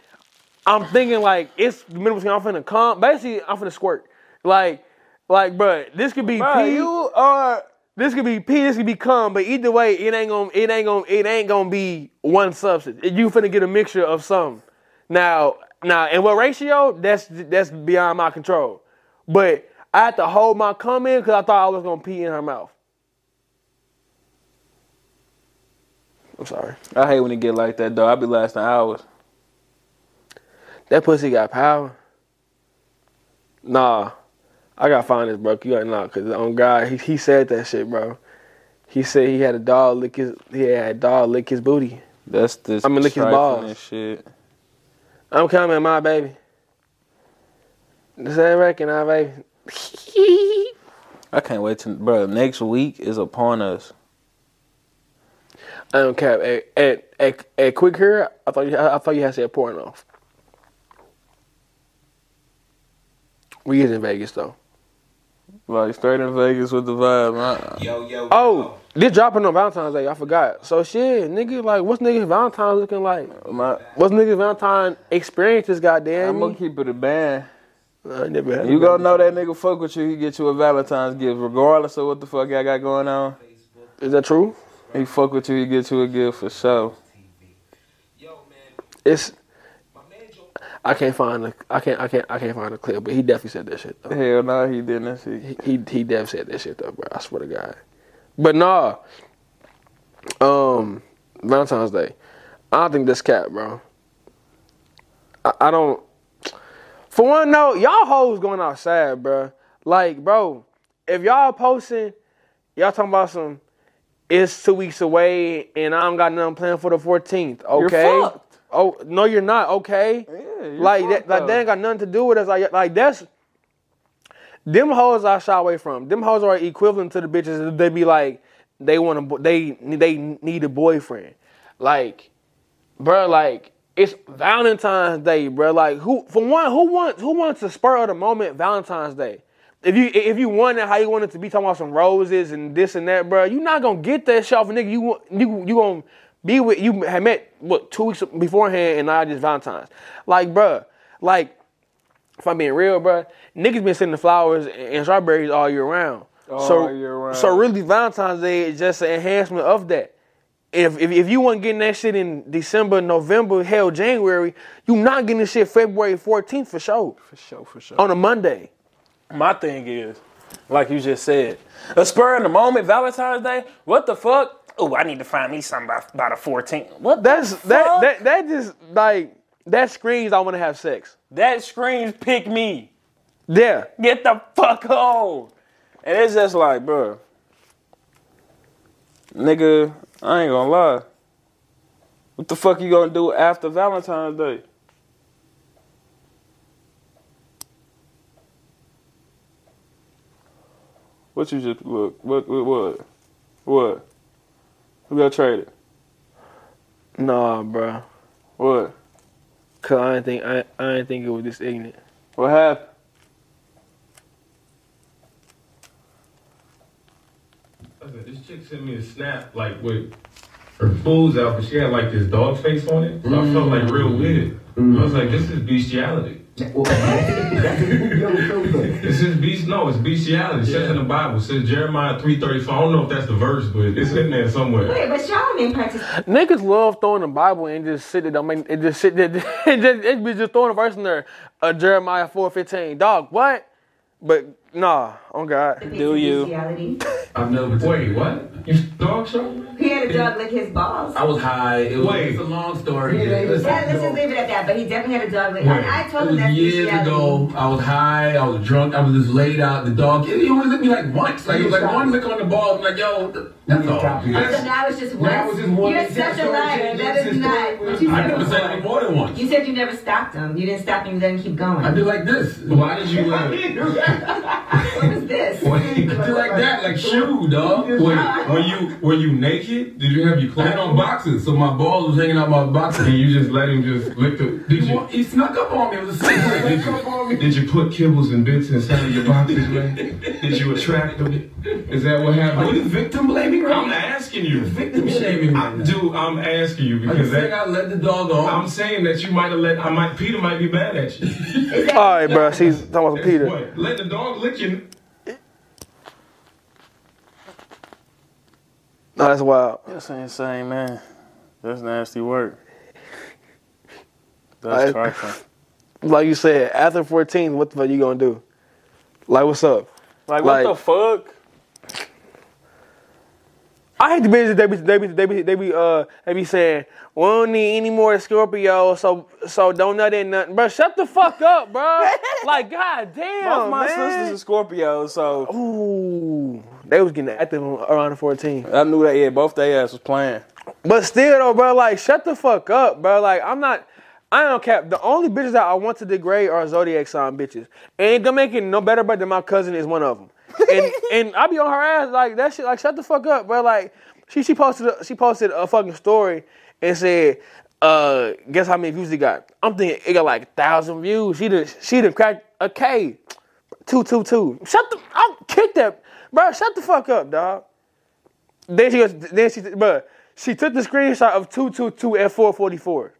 I'm thinking like it's the middle between I'm finna come. Basically, I'm finna squirt. Like, like, bruh, this could be bruh, pee. you are. This could be pee, this could be cum, but either way, it ain't gonna, it ain't gonna, it ain't gonna be one substance. You finna get a mixture of some. Now, now, and what ratio? That's that's beyond my control. But I had to hold my cum in because I thought I was gonna pee in her mouth. I'm sorry. I hate when it get like that though. I be lasting hours. That pussy got power. Nah, I gotta find this, bro. You gotta know, cause on God, he, he said that shit, bro. He said he had a dog lick his, he had a dog lick his booty. That's this. I'ma lick his balls. and shit. I'm coming, my baby. Does that reckon, our baby? I can't wait to, bro. Next week is upon us. I don't care. At, at, at, at quick here, I thought you, I, I thought you had said porno. We is in Vegas though. Like straight in Vegas with the vibe. I, Yo, yo, Oh, this dropping on Valentine's Day. I forgot. So shit, nigga, like, what's niggas Valentine's looking like? my, What's niggas Valentine experiences? Goddamn, I'm gonna keep it a band. I never had You a gonna know that nigga fuck with you. He get you a Valentine's gift, regardless of what the fuck I got going on. Is that true? He fuck with you. He get you a gift for sure. yo, man, It's my man Joe. I can't find the I can't I can't I can't find the clip, but he definitely said that shit though. Hell no, he didn't. He he, he definitely said that shit though, bro. I swear to God. But nah, um, Valentine's Day. I don't think this cat, bro. I, I don't. For one, no, y'all hoes going outside, bro. Like, bro, if y'all posting, y'all talking about some. It's two weeks away, and I don't got nothing planned for the 14th. Okay. fucked. Oh no, you're not. Okay. Yeah, like that. fucked Like that ain't got nothing to do with us. Like like that's them hoes I shy away from. Them hoes are equivalent to the bitches. that They be like they want to, they they need a boyfriend. Like, bruh, like it's Valentine's Day, bro. Like who for one who wants who wants a spur of the moment Valentine's Day. If you if you want it how you want it to be talking about some roses and this and that, bro, you're not gonna get that shit off a nigga. You want you you gonna be with you had met what two weeks beforehand and now just Valentine's. Like, bro, like if I'm being real, bruh, niggas been sending flowers and strawberries all year round. so, All year round. so really Valentine's Day is just an enhancement of that. If, if if you weren't getting that shit in December, November, hell, January, you not getting this shit February 14th for sure For sure, for sure. on a Monday. My thing is, like you just said, a spur in the moment Valentine's Day. What the fuck? Oh, I need to find me something by, by the 14th. What? That's the that that that just like that screams I want to have sex. That screams pick me. Yeah, Get the fuck home. And it's just like, bro, nigga, I ain't gonna lie. What the fuck you gonna do after Valentine's Day? What you just look? What? What? What? gonna trade it? nah, bro. What? Cause I didn't think I I didn't think it was this ignorant. What happened? This chick sent me a snap like with her clothes out, but she had like this dog face on it. So I felt like real weird. I was like, this is bestiality. This is beast. No, it's bestiality. It says in the Bible. It says Jeremiah three thirty four. I don't know if that's the verse, but it's in there somewhere. Wait, but Charlamagne practiced. Niggas love throwing the Bible and just sit there. I mean, it just sit there. It just, it be just throwing a verse in there. Uh, Jeremiah four fifteen. Dog, what? But nah, on God. Do you? I've never. Wait, what? You dog show? He had a dog lick his balls. I was high. It was Wait. it's a long story. Yeah, Listen, let's just leave it at that. But he definitely had a dog lick. Wait. I, I told him was that's years ago. I was high. I was drunk. I was just laid out. The dog. He only licked me like once. Like it was like one lick on the ball. I'm like, yo, that's all. So now it's just one. Now it's just one. You're such a liar. That's is the not. story. But you I never said, said it more than once. you said you never stopped him. You didn't stop him. You let him keep going. I do like this. Why did you? Uh, What was this? Wait. I do like that, like shoe, dog. wait, were you were you naked? Did you have your clothes on boxes, so my balls was hanging out my boxes. And you just let him just lick the? Did He, you? wa- he snuck up on me. It was a secret. He snuck up on me. Did you put kibbles and bits inside of your boxes, man? Did you attract them? Is that what happened? Are you happened? victim blaming right I'm now? asking you. Victim shaming right I, now. dude, I'm asking you because just think that, I let the dog on. I'm saying that you might have let. I might. Peter might be mad at you. All right, bro. He's talking about Peter. What? Let the dog lick you. No, that's wild. That's insane, man. That's nasty work. That's I- trifling. Like you said, after 14, what the fuck you gonna do? Like, what's up? Like, what Like- the fuck? I hate the bitches. They be, they be, they be, they be, uh, they be saying, "We don't need any more Scorpio, so, so don't nut in nothing." Bro, shut the fuck up, bro. like, god damn, Both my man. sisters are Scorpio, so Ooh, they was getting active around the 14. I knew that. Yeah, both their ass was playing. But still, though, bro, like, shut the fuck up, bro. Like, I'm not. I don't cap. The only bitches that I want to degrade are zodiac sign bitches, and it don't make it no better. But than my cousin is one of them, and and I be on her ass like that shit. Like, shut the fuck up, bro. Like, she she posted a, she posted a fucking story and said, uh, guess how many views it got? I'm thinking it got like a thousand views. She done she done cracked a K, two two two. Shut the. I'll kick that, bro. Shut the fuck up, dog. Then she goes. Then she, bro. She took the screenshot of two two two at four forty four.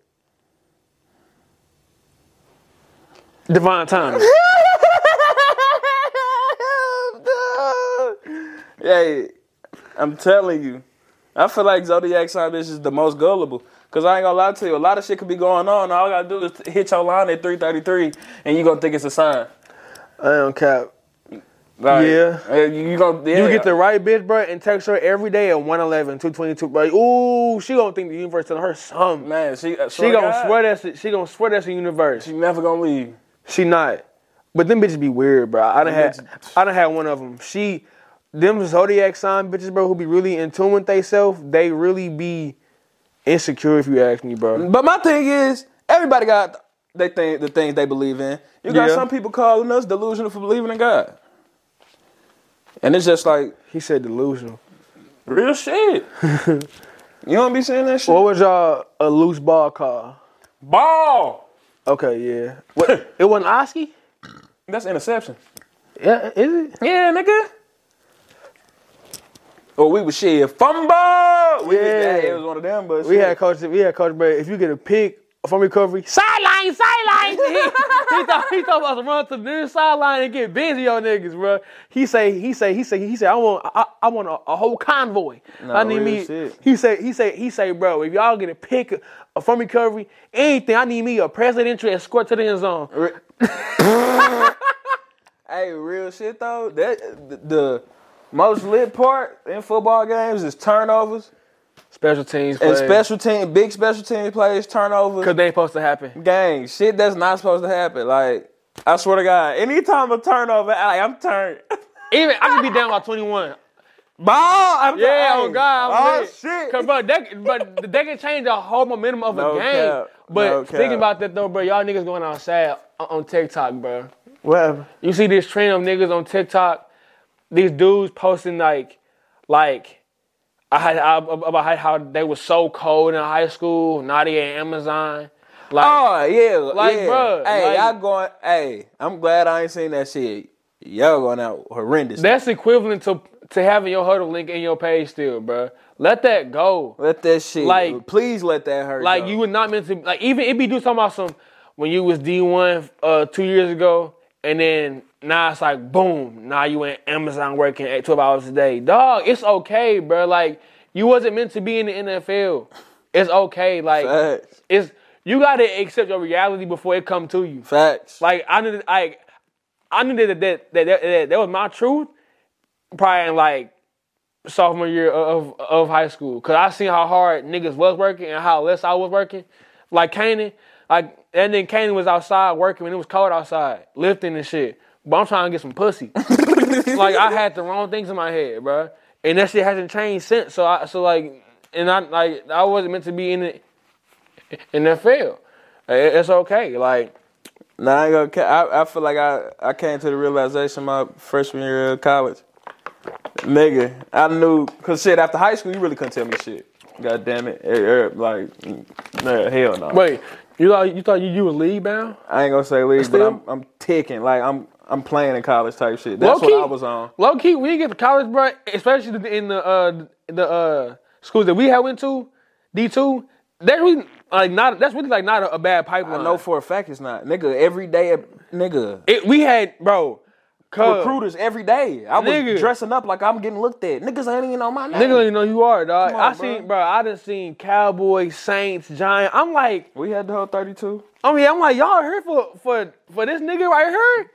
Divine timing. Hey, I'm telling you, I feel like zodiac sign bitch is the most gullible. Cause I ain't gonna lie to you, a lot of shit could be going on. All I gotta do is hit your line at 3:33, and you gonna think it's a sign. I don't cap. Like, Yeah. eh, you, gonna yeah. You get the right bitch, bro, and text her every day at 111, 222. Like, ooh, she gonna think the universe telling her something. man. She uh, She gonna God, swear that's she gonna swear that's the universe. She never gonna leave. She not. But them bitches be weird, bro. I done Them had I done had one of them. She them zodiac sign bitches, bro, who be really in tune with they self, they really be insecure if you ask me, bro. But my thing is, everybody got they think the things they believe in. You got Yeah. some people calling us delusional for believing in God, and it's just like He said delusional. real shit. you don't be saying that shit. What was y'all a loose ball call? Ball. Okay, yeah. What, it wasn't Oski? That's interception. Yeah, is it? Yeah, nigga. Or we was shit fumble. We Yeah. it was one of them, but We shit. had coach. We had coach. But if you get a pick from recovery, sideline, sideline. he, he thought he thought about to run to the near sideline and get busy on niggas, bro. He say he say he say he said I want I, I want a, a whole convoy. I need me. shit. He say he say he say, bro, if y'all get a pick from recovery, anything, I need me a presidential escort to the end zone. Hey, real shit though. That the, the most lit part in football games is turnovers Special teams and special team, big special team plays, turnovers. Cause they ain't supposed to happen. gang, shit that's not supposed to happen. Like, I swear to God, anytime a turnover, like, I'm turned. Even I could be down by 21. Ball, I'm Yeah, oh God, I'm oh shit. Cause bro, that, but they can change the whole momentum of No a game. cap. But No thinking cap. about that though, bro, y'all niggas going outside on TikTok, bro. Whatever. You see this trend of niggas on TikTok, these dudes posting like, like, I had I, about how- they were so cold in high school. At Amazon. Like, Oh yeah, Like, yeah. bruh, Hey, like- y'all going? Hey, I'm glad I ain't seen that shit. Y'all going out horrendous. that's equivalent to to having your Hudl link in your page still, bro. Let that go. let that shit. Like- please let that hurt. Like go. you were not meant to like even if you do something about some when you was D one uh two years ago and then now it's like boom, now you in Amazon working at 12 hours a day. Dog, it's okay, bro. Like you wasn't meant to be in the NFL. It's okay. Like Facts. it's you gotta accept your reality before it come to you. Facts. Like I knew I I knew that that that, that, that, that was my truth probably in like sophomore year of of high school. Cause I seen how hard niggas was working and how less I was working. Like Kanan, like and then Kanan was outside working when it was cold outside, lifting and shit. But I'm trying to get some pussy. like I had the wrong things in my head, bro. And that shit hasn't changed since. So I so like and I like I wasn't meant to be in the in the field. It's okay. Like Nah, I ain't gonna. I, I feel like I, I came to the realization my freshman year of college. Nigga, I knew cause shit after high school you really couldn't tell me shit. God damn it, Er- er, like, nah, hell no. wait, you thought you thought you, you were lead bound? I ain't gonna say league, but I'm I'm ticking like I'm I'm playing in college type shit. That's what Low-key- I was on. Low key, when you get to college, bro, especially in the uh the uh schools that we had went to, D two, that's really like not that's really like not a, a bad pipeline. I know for a fact it's not, nigga. Every day, nigga. it, we had bro, Recruiters every day. I was Nigga. dressing up like I'm getting looked at. Niggas ain't even know my name. Nigga don't even know you are, dog. On, I bro. seen, bro. I done seen Cowboys, Saints, Giant. I'm like, we had the whole 32. I mean, I'm like, y'all here for for for this nigga right here?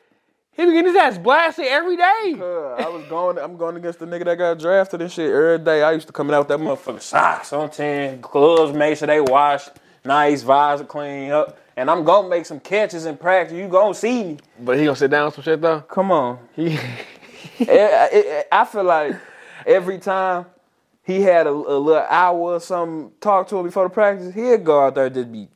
He be getting his ass blasted every day. Uh, I was going. I'm going against the nigga that got drafted and shit every day. I used to come in out with that motherfucker socks on ten, gloves, make sure they washed, nice, visor clean up, and I'm gonna make some catches in practice. You gonna see me? But he gonna sit down some shit though. Come on. He, It- it- I feel like every time he had a, a little hour or something talk to him before the practice, he'd go out there and just be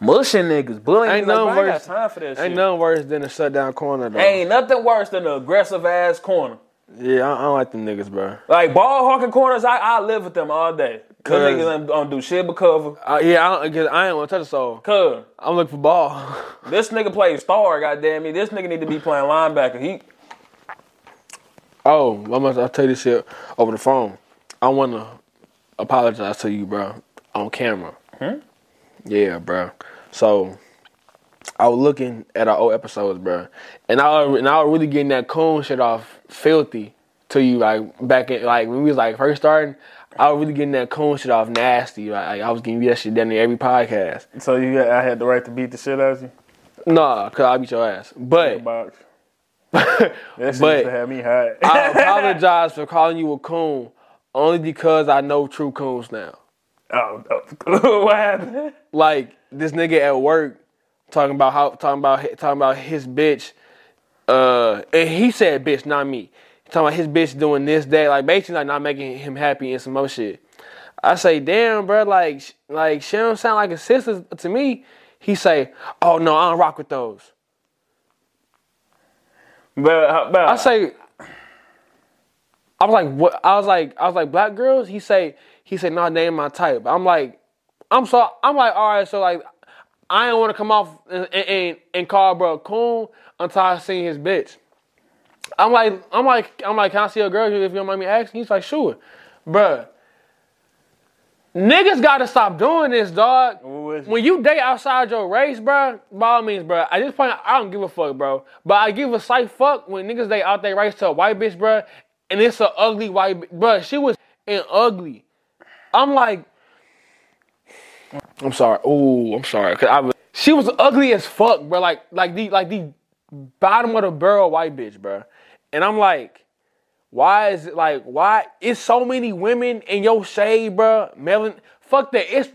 mushing niggas, bullying. Ain't niggas. Like, nothing bro, I ain't got worse. time for that shit. ain't nothing worse than a shut down corner though. Ain't nothing worse than an aggressive ass corner. Yeah, I, I don't like them niggas, bro. Like ball hawking corners, I, I live with them all day. Cause Cause- niggas ain't don't do shit but cover. Uh, yeah, I don't, cause I ain't want to touch the soul. Cause I'm looking for ball. this nigga plays star, goddamn me. This nigga need to be playing linebacker. He oh, I must. I'll tell you this shit over the phone. I want to apologize to you, bro, on camera. Yeah, bro. So I was looking at our old episodes, bro, and I was- and I was really getting that coon shit off filthy to you, like back in like when we was like first starting. I was really getting that coon shit off nasty. Like, I was giving you that shit down there every podcast. so you got, I had the right to beat the shit out of you. Nah, cause I beat your ass. But. That shit But- to have me hot. I apologize for calling you a coon only because I know true coons now. Oh, oh, what happened? Like this nigga at work talking about how talking about talking about his bitch. Uh, and he said bitch, not me. Talking about his bitch doing this, that, like basically like not making him happy and some other shit. I say, damn, bro, like, like she don't sound like a sister to me. He say, oh no, I don't rock with those. But, but I say, I was like, what? I was like, I was like, black girls. He say, he said, no, they ain't my type. I'm like, I'm so, I'm like, all right, so like, I ain't want to come off and, and and call bro coon until I seen his bitch. I'm like, I'm like, I'm like, can I see a girl if you don't mind me asking? He's like, sure, bruh. Niggas gotta stop doing this, dog. When you date outside your race, bro, by all means, bro. At this point, I don't give a fuck, bro. But I give a slight fuck when niggas date out their race to a white bitch, bro. and it's a ugly white, bruh. She was an ugly. I'm like, I'm sorry. Oh, I'm sorry. Cause I was, she was ugly as fuck, bro. Like, like the, like the bottom of the barrel white bitch, bro. And I'm like, why is it like, why? is so many women in your shade, bro. Melon, fuck that. It's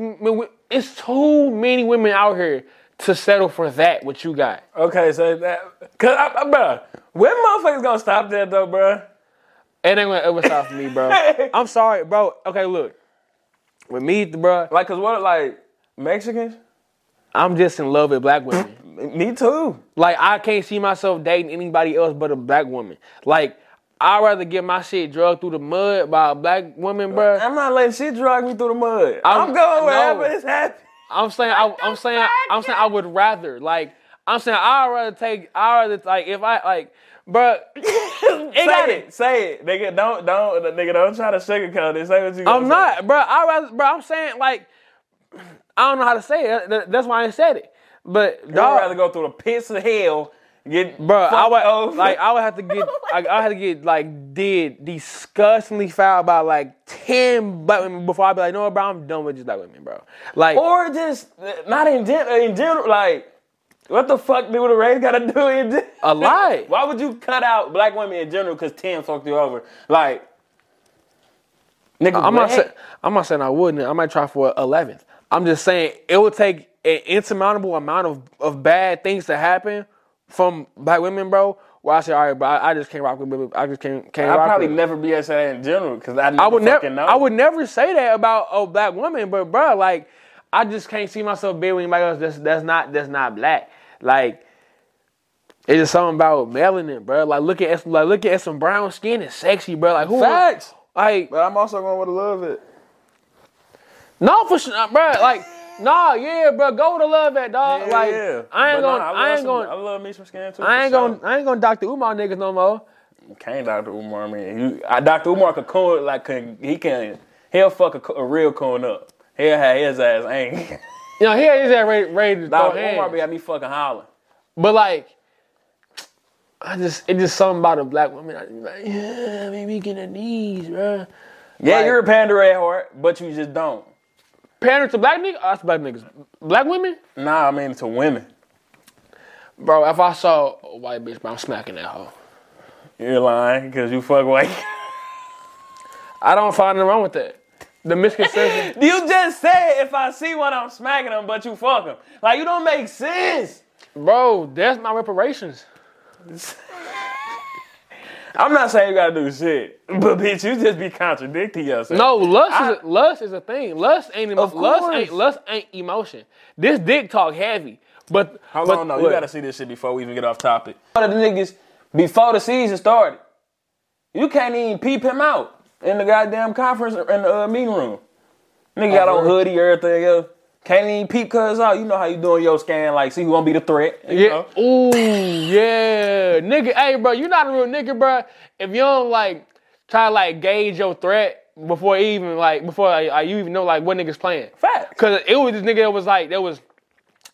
it's too many women out here to settle for that. What you got? Okay, so that, cause I, I, bro, when motherfuckers gonna stop that though, bro? It ain't gonna ever stop for me, bro. I'm sorry, bro. Okay, look. With me, bro, Like, cause what, like Mexicans? I'm just in love with black women. Me too. Like I can't see myself dating anybody else but a black woman. Like I'd rather get my shit drugged through the mud by a black woman, bruh. I'm not letting shit drag me through the mud. I'm- I'm, going wherever no. it's happening. I'm saying I, I'm saying I'm saying I would rather like I'm saying I'd rather take I'd rather like if I like bruh it say got it, say it, nigga. Don't, don't, nigga. Don't try to sugarcoat it. Say what you. I'm not, say. bruh. I rather, bruh. I'm saying like I don't know how to say it. That's why I said it. But I'd rather go through the pits of hell. Get, Bro, I would over. like I would have to get I, I had to get like did disgustingly foul by like ten black women before I'd be like, no, bro, I'm done with just black women, bro. Like, or just not in. In general, like what the fuck do the race got to do in general? a lie. Why would you cut out black women in general because ten fucked you over? Like, nigga, I'm not saying I'm not saying I wouldn't. I might try for eleventh. I'm just saying it would take an insurmountable amount of, of bad things to happen from black women, bro. Where I say, all right, bro, I, I just can't rock with. I just can't can't I'd rock probably with. never be able to say that in general because I, I would never. know. I would never say that about a black woman, but bro, like, I just can't see myself being with anybody else that's that's not that's not black. Like, it's just something about melanin, bro. Like, look at like look at some brown skin and sexy, bro. Like, who? Facts. Like, But I'm also going with a love it. no, for sure, bro. Like, nah, yeah, bro. Go to love that dog. like, I ain't But gonna, nah, I, love ain't some- gonna, I love me some skin too. I ain't gonna, sure. I ain't gonna Dr. Umar niggas no more. Can't Dr. Umar. I you, I, Dr. Umar could coon like can, he can. He'll fuck a, a real coon up. He'll have his ass angry. You know, he is that ready, ready to throw Dr. hands. Be at me fucking hollering. But like, I just it just something about a black woman. I just be like, yeah, maybe get her knees, bro. Yeah, Like- you're a pander at heart, but you just don't. Parents to black niggas, oh, us black niggas, black women, Nah, I mean to women. bro. If I saw a white bitch, bro, I'm smacking that hoe. You're lying because you fuck white. I don't find nothing wrong with that. The misconception. you just said if I see one, I'm smacking them, but you fuck them. Like you don't make sense. bro, that's my reparations. I'm not saying you gotta do shit, but bitch, you just be contradicting yourself. No, lust I- is a, lust is a thing. Lust ain't emo- Of lust ain't lust ain't emotion. This dick talk heavy, but Hold but, on, no, what? you gotta see this shit before we even get off topic. One of the niggas before the season started, you can't even peep him out in the goddamn conference in the uh, meeting room. Nigga got on hoodie, everything else. Can't even peep cuz out. You know how you doing your scan, like see who gonna be the threat. You Yeah. know? Ooh, yeah. Nigga, hey, bro, you not a real nigga, bro. If you don't like try to like gauge your threat before even like before like, you even know like what niggas playing. Facts. Cause it was this nigga that was like that was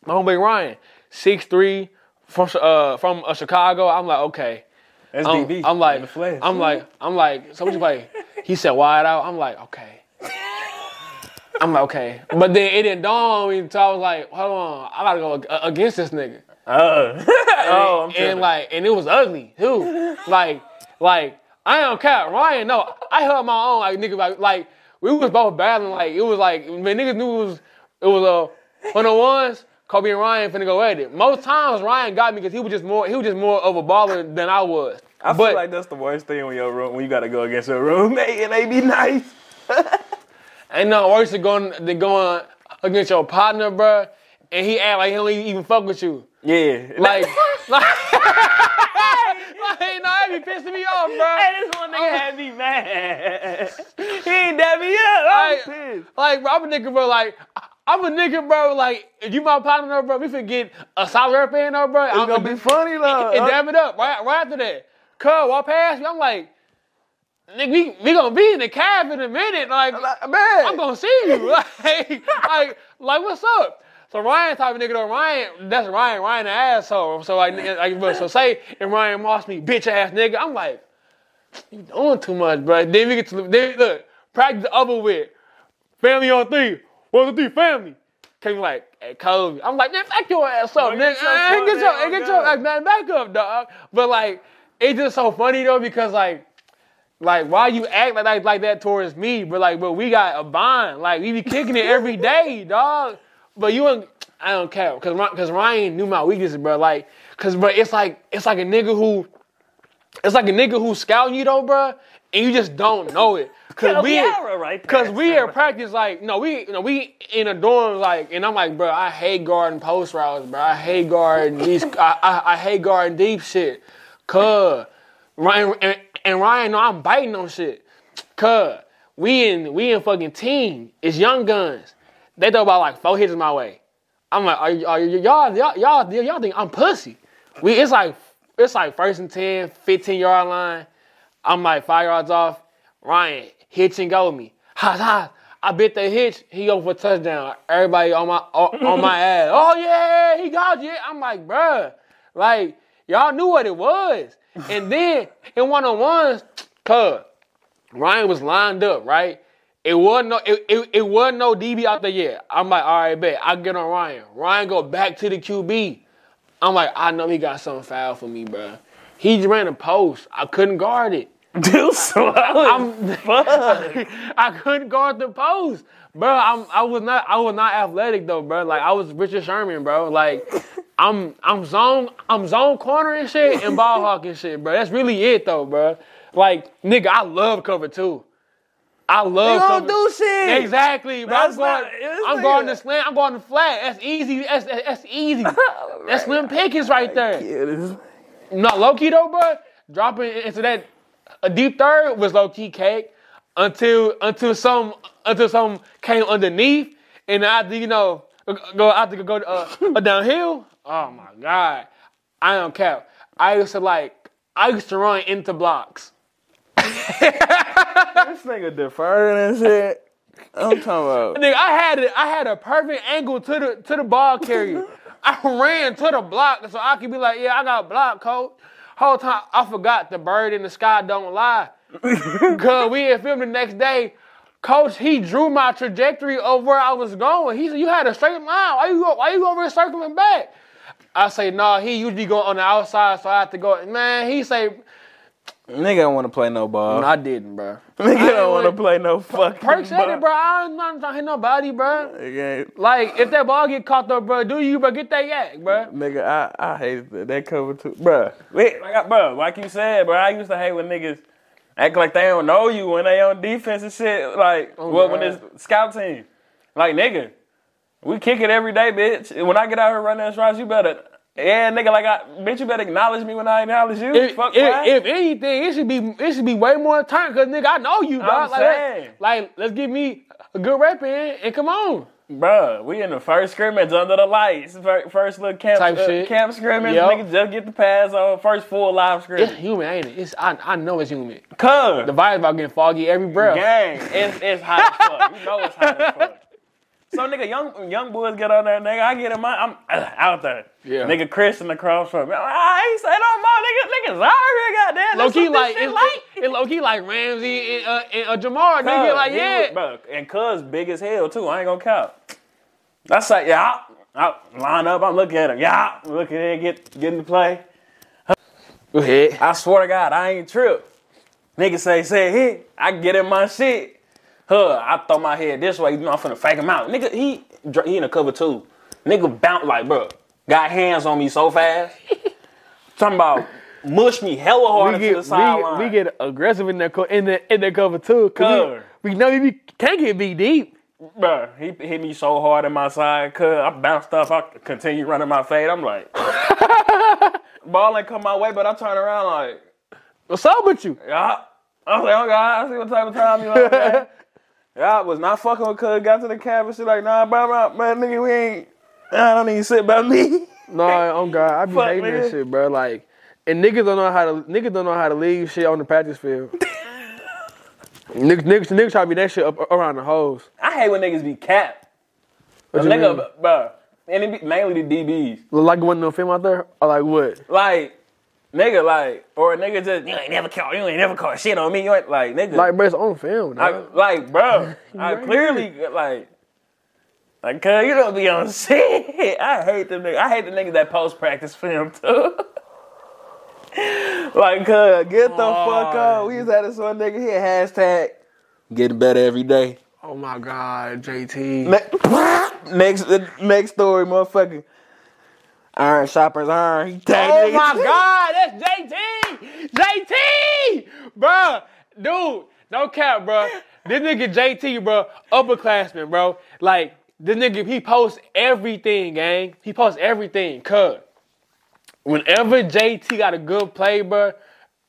my homeboy Ryan, six three from uh from uh, Chicago. I'm like okay. That's I'm, DB. I'm in like the flesh. I'm like I'm like so what you play? He said wide out. I'm like okay. I'm like okay, but then it didn't dawn on me until I was like, hold on, I gotta go against this nigga Uh, oh, I'm and like, and it was ugly too. like, like I don't care. Ryan, no, I held my own. Like nigga, like, like we was both battling. Like it was like when niggas knew it was it was a uh, one on ones. Kobe and Ryan finna go at it. Most times Ryan got me because he was just more he was just more of a baller than I was. I but feel like that's the worst thing when your room when you gotta go against your roommate and they be nice. ain't nothing worse than going than going against your partner, bro, and he act like he don't even fuck with you. Yeah, Like, like, like, no, that be pissing me off, bro. Hey, this one nigga had me mad. he ain't dab me up. I'm Like, pissed. like, bro, I'm a nigga, bro. Like, I'm a nigga, bro. Like, if you my partner, bro, we forget a solid rap in, bro. It's gonna be funny though. and dab it up right, right after that. Cuz walk past me. I'm like, nigga, we, we gonna be in the cab in a minute. Like, Man, I'm gonna see you. Like, like, like, what's up? So Ryan type of nigga though, Ryan, that's Ryan, Ryan the asshole. So like, like but so say and Ryan Moss me, bitch ass nigga. I'm like, you doing too much, bro. Then we get to then look, practice the other with. Family on three. One, two, three, family. Came like, hey, Kobe. I'm like, man, back your ass up, nigga. get your get your, get your, like, man, back up, dog. But like, it's just so funny though because like, like why you act like, like like that towards me? But like, but we got a bond. Like we be kicking it every day, dog. But you ain't, I don't care because because Ryan knew my weaknesses, bro. Like, cause bro, it's like it's like a nigga who, it's like a nigga who's scouting you though, bro, and you just don't know it. Cause we, right cause we at practice like, no, we, you know, we in a dorm like, and I'm like, bro, I hate guarding post routes, bro. I hate guarding these, I, I, I hate guarding deep shit. Cause Ryan and, and Ryan, know I'm biting on shit. Cause we in we in fucking team. It's young guns. They throw about like four hits my way. I'm like, are, are y'all, y'all, y'all, y'all think I'm pussy? We, it's like, it's like first and 10, 15 yard line. I'm like five yards off. Ryan hitch and go me. Ha ha. I bit the hitch. He go for a touchdown. Everybody on my on, on my ass. Oh yeah, he got you. I'm like, bruh, like y'all knew what it was. And then in one on ones, cuz Ryan was lined up, right? It wasn't no it, it, it wasn't no DB out there yet. I'm like, all right, bet. I get on Ryan. Ryan go back to the QB. I'm like, I know he got something foul for me, bro. He just ran a post. I couldn't guard it. too slow. I'm, I couldn't guard the post, bro. I'm, I was not, I was not athletic though, bro. Like I was Richard Sherman, bro. Like I'm, I'm zone, I'm zone corner and shit and ball hawking shit, bro. That's really it though, bro. Like nigga, I love cover two. I love You cover. don't do shit. Exactly, bro. That's I'm going, not- I'm like going to slant. I'm going to flat. That's easy. That's, that's easy. That's Slim Pickens right there. Yeah, this- No, low key though, bro. Dropping into that a deep third was low key cake until until some until some came underneath and after you know go I after go uh, downhill. Oh my god, I don't care. I used to like I used to run into blocks. This nigga deferring and shit. I'm talking about. Nigga, I had it. I had a perfect angle to the to the ball carrier. I ran to the block so I could be like, yeah, I got block, coach. Whole time I forgot the bird in the sky don't lie. Cause we had filmed the next day. Coach, he drew my trajectory of where I was going. He said, "You had a straight line. Why you go, why you over here circling back?" I say, "No, he usually go on the outside, so I have to go." Man, he say, Nigga don't want to play no ball. no, "I didn't, bro." Nigga I don't want to play no fucking Perk said ball. it, bro. I'm not trying to hit nobody, bro. Nigga, Like, if that ball get caught though, bro, do you, bro, get that YAC, bro. nigga, I, I hate that, that cover too. Bruh, wait, like, bruh, like you said, bro, I used to hate when niggas act like they don't know you when they on defense and shit. Like, oh, well, when it's scout team. Like, nigga, we kick it every day, bitch. And When I get out here running this routes, you better, yeah, nigga, like, I, bitch, you better acknowledge me when I acknowledge you. If, Fuck, if, if anything, it should be it should be way more turn, cause nigga, I know you, dog. Like, saying. like, let's give me a good rep in and come on. Bruh, we in the first scrimmage under the lights. First little camp, uh, shit. camp scrimmage. Yep. Nigga just get the pass on. First full live scrimmage. It's human, ain't it? It's I, I know it's human. Cuz. The vibe's about getting foggy every breath. Gang, it's, it's hot as fuck. You know it's hot as fuck. So nigga, young young boys get on there, nigga. I get in my, I'm uh, out there. Yeah. Nigga, Christian across from me. I ain't say no more, nigga. Niggas out here, goddamn. Low That's key what this like shit it's, like. it's low key like Ramsey and, uh, and uh, Jamar. Nigga, like yeah. was- bro, and Cuz big as hell too. I ain't gonna count. That's like yeah. I line up. I'm looking at him. Yeah, looking at him, get get in the play. Go ahead. I swear to God, I ain't trip. Nigga say, say hit. I get in my shit. Huh, I throw my head this way. You know, I'm finna fake him out. Nigga, he he in a cover too. Nigga bounce like, bro, got hands on me so fast. Talking about mush me hella hard We get, the sideline. we, we get aggressive in that co- in the in the cover too. Cause we, we know we can't get beat deep. Bruh, he hit me so hard in my side, cuz I bounced up. I continue running my fade. I'm like, ball ain't come my way, but I turn around like, What's up with you? yeah. I was like, oh God, I see what type of time you on, I was not fucking with cuz. Got to the cab and shit like, nah, bro, bro, man, nigga, we ain't, I don't even sit by me. No, oh God, I be Fuck, hating nigga. that shit, bro. Like, And niggas don't know how to niggas don't know how to leave shit on the practice field. niggas, niggas, niggas try to be that shit up around the hose. I hate when niggas be capped. Nigga, mean? bro, and it be mainly the DBs. Like one no film out there, or like what? Like, nigga, like, or a nigga just you ain't never caught, you ain't never caught shit on me. You ain't like, nigga, Like, bro, it's on film. I, like, bro, I right clearly like, like, cuz you don't be on shit. I hate them niggas. I hate the niggas that post practice film too. like, cuz, get the fuck up. We just had this one nigga here, hashtag getting better every day. Oh my God, JT. Ne- next, next story, motherfucker. Iron shoppers iron. He tagged Oh my God, that's JT! JT! Bruh, dude, no cap, bruh. This nigga JT, bruh, upperclassman, bro. Like, this nigga, he posts everything, gang. He posts everything, cuz. Whenever JT got a good play, bruh,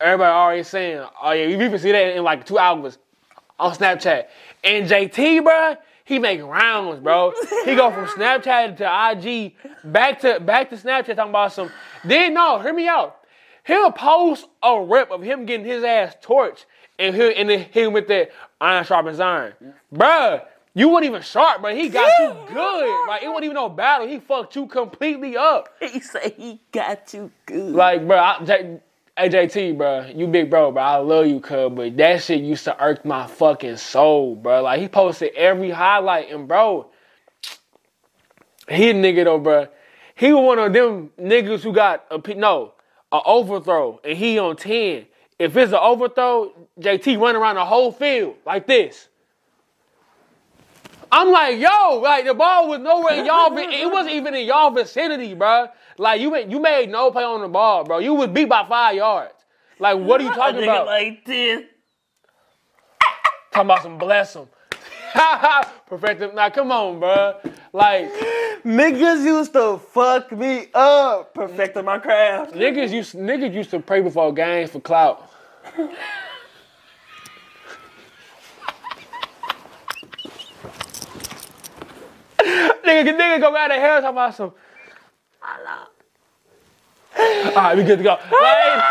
everybody already saying, oh yeah, you even see that in like two hours on Snapchat. And JT, bruh, he make rounds, bro. He go from Snapchat to IG, back to back to Snapchat talking about some. Then no, hear me out. He'll post a rip of him getting his ass torched, and he and then him with that iron sharpens iron, bruh. You weren't even sharp, but he got you good. Like it wasn't even no battle. He fucked you completely up. He say he got you good. Like, bro, I, J, hey, JT, bro, you big bro, bro. I love you, cuz, but that shit used to irk my fucking soul, bro. Like, he posted every highlight, and bro, he a nigga though, bro. He was one of them niggas who got a no, a overthrow, and he on ten. If it's an overthrow, JT run around the whole field like this. I'm like, yo, like the ball was nowhere in y'all. It wasn't even in y'all vicinity, bro. Like you, made, you made no play on the ball, bro. You was beat by five yards. Like, what are you A talking nigga about? like this. talking about some bless him. Perfect him. Now, come on, bro. Like Niggas used to fuck me up, perfecting my craft. niggas used niggas used to pray before games for clout. nigga, nigga go out of hell talking about some. All right, we good to go. Like,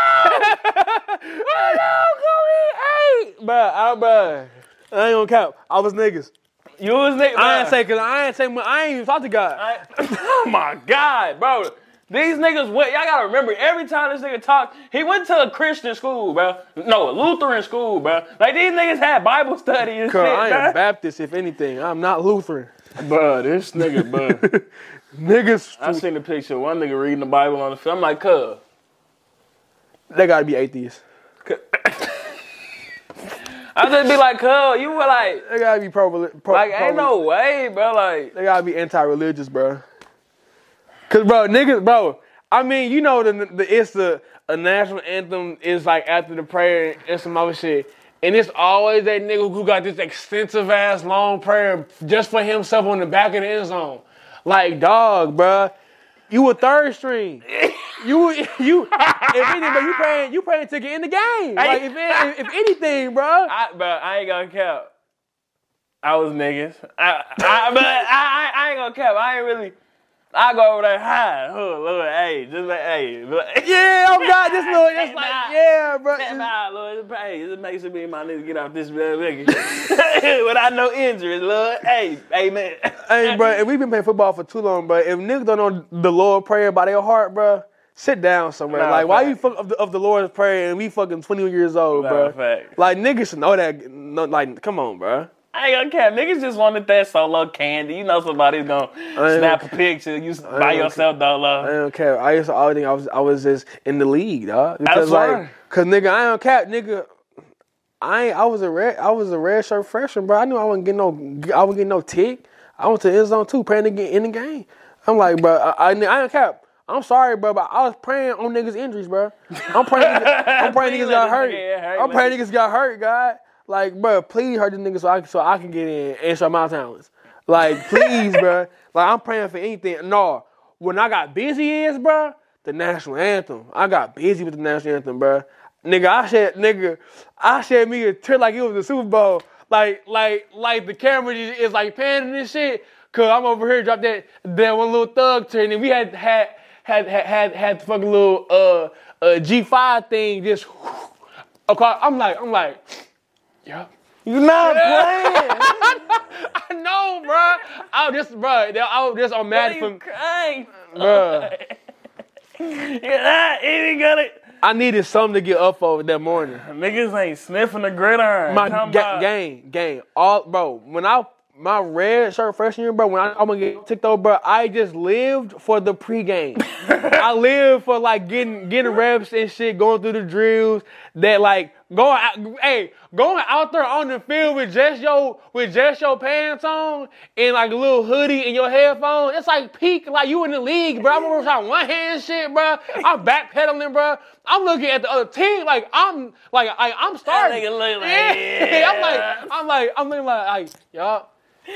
Bruh, I, bruh, I ain't gonna count. I was niggas. You was nigga. I ain't say, cause I ain't say, I ain't even talk to God. oh my god, bro. These niggas went. Y'all gotta remember. Every time this nigga talked, he went to a Christian school, bro. No, a Lutheran school, bro. Like these niggas had Bible study and Cause shit, I am bro. Baptist, if anything. I'm not Lutheran. Bro, this nigga, bro. Niggas, I seen the picture. of One nigga reading the Bible on the film. I'm like, cuz. they gotta be atheists. I just be like, cuz, you were like, They gotta be pro. pro like, ain't no way, bro. Like, They gotta be anti-religious, bro. Cause, bro, niggas, bro. I mean, you know, the, the it's the a national anthem is like after the prayer and some other shit, and it's always that nigga who got this extensive ass long prayer just for himself on the back of the end zone. Like, dog, bro. You a third string. You you if anything, but you praying you praying to get in the game. Like if if, if anything, bro. I, bro, I ain't gonna cap. I was niggas. I, I, but I, I, I ain't gonna cap. I ain't really. I go over there, hi, oh, Lord, hey, just like, hey, like, Yeah, I'm not this little. It's like yeah, bro. Hey, nah, Lord, just hey, just make sure me and my niggas get off this nigga without no injuries, Lord. Hey, amen. Hey, bro, if we've been playing football for too long, bro, if niggas don't know the Lord prayer by their heart, bro, sit down somewhere. Nah, like, why fact. you fuck of the, of the Lord's prayer and we fucking 20 years old, Nah, bro? fact. Like, niggas should know that. No, like, come on, bro. I ain't gonna cap. Niggas just wanted that solo candy. You know somebody's gonna snap a picture. You by yourself, I don't care. I used to always think I was I was just in the league, dog. Because That's like, cause nigga, I don't cap, nigga. I ain't, I was a red I was a red shirt freshman, bro. I knew I wasn't getting no I wasn't getting no tick. I went to the end zone too, praying to get in the game. I'm like, bro, I, I, I don't cap. I'm sorry, bro, but I was praying on niggas' injuries, bro. I'm praying, niggas, I'm praying niggas got hurt. hurt, I'm praying niggas got hurt, God. Like, bro, please hurt this nigga so I so I can get in and show my talents. Like, please, bro. Like, I'm praying for anything. No, when I got busy is, bro, the national anthem. I got busy with the national anthem, bro. Nigga, I said, nigga, I said me a tear like it was the Super Bowl. Like, like, like the camera is, is like panning this shit. Cause I'm over here drop that that one little thug turn, and we had had had had had, had the fucking little uh uh G5 thing just across. I'm like, I'm like, yeah. You not playing. I know, bro. I was just, bro. I was just on mad for, crying? bro. You're not even gonna. I needed something to get up over that morning. Niggas ain't sniffing the gridiron. My Talking ga- about- game, game, all, bro. When I my red shirt freshman year, bro. When I, I'm gonna get ticked over, bro. I just lived for the pregame. I lived for like getting getting reps and shit, going through the drills. That like going, out, hey, going out there on the field with just your with just your pants on and like a little hoodie and your headphones. It's like peak, like you in the league, bro. I'm over trying one hand shit, bro. I'm backpedaling, bro. I'm looking at the other team like I'm like I, I'm starting. like, yeah. I'm like I'm like I'm looking like like y'all.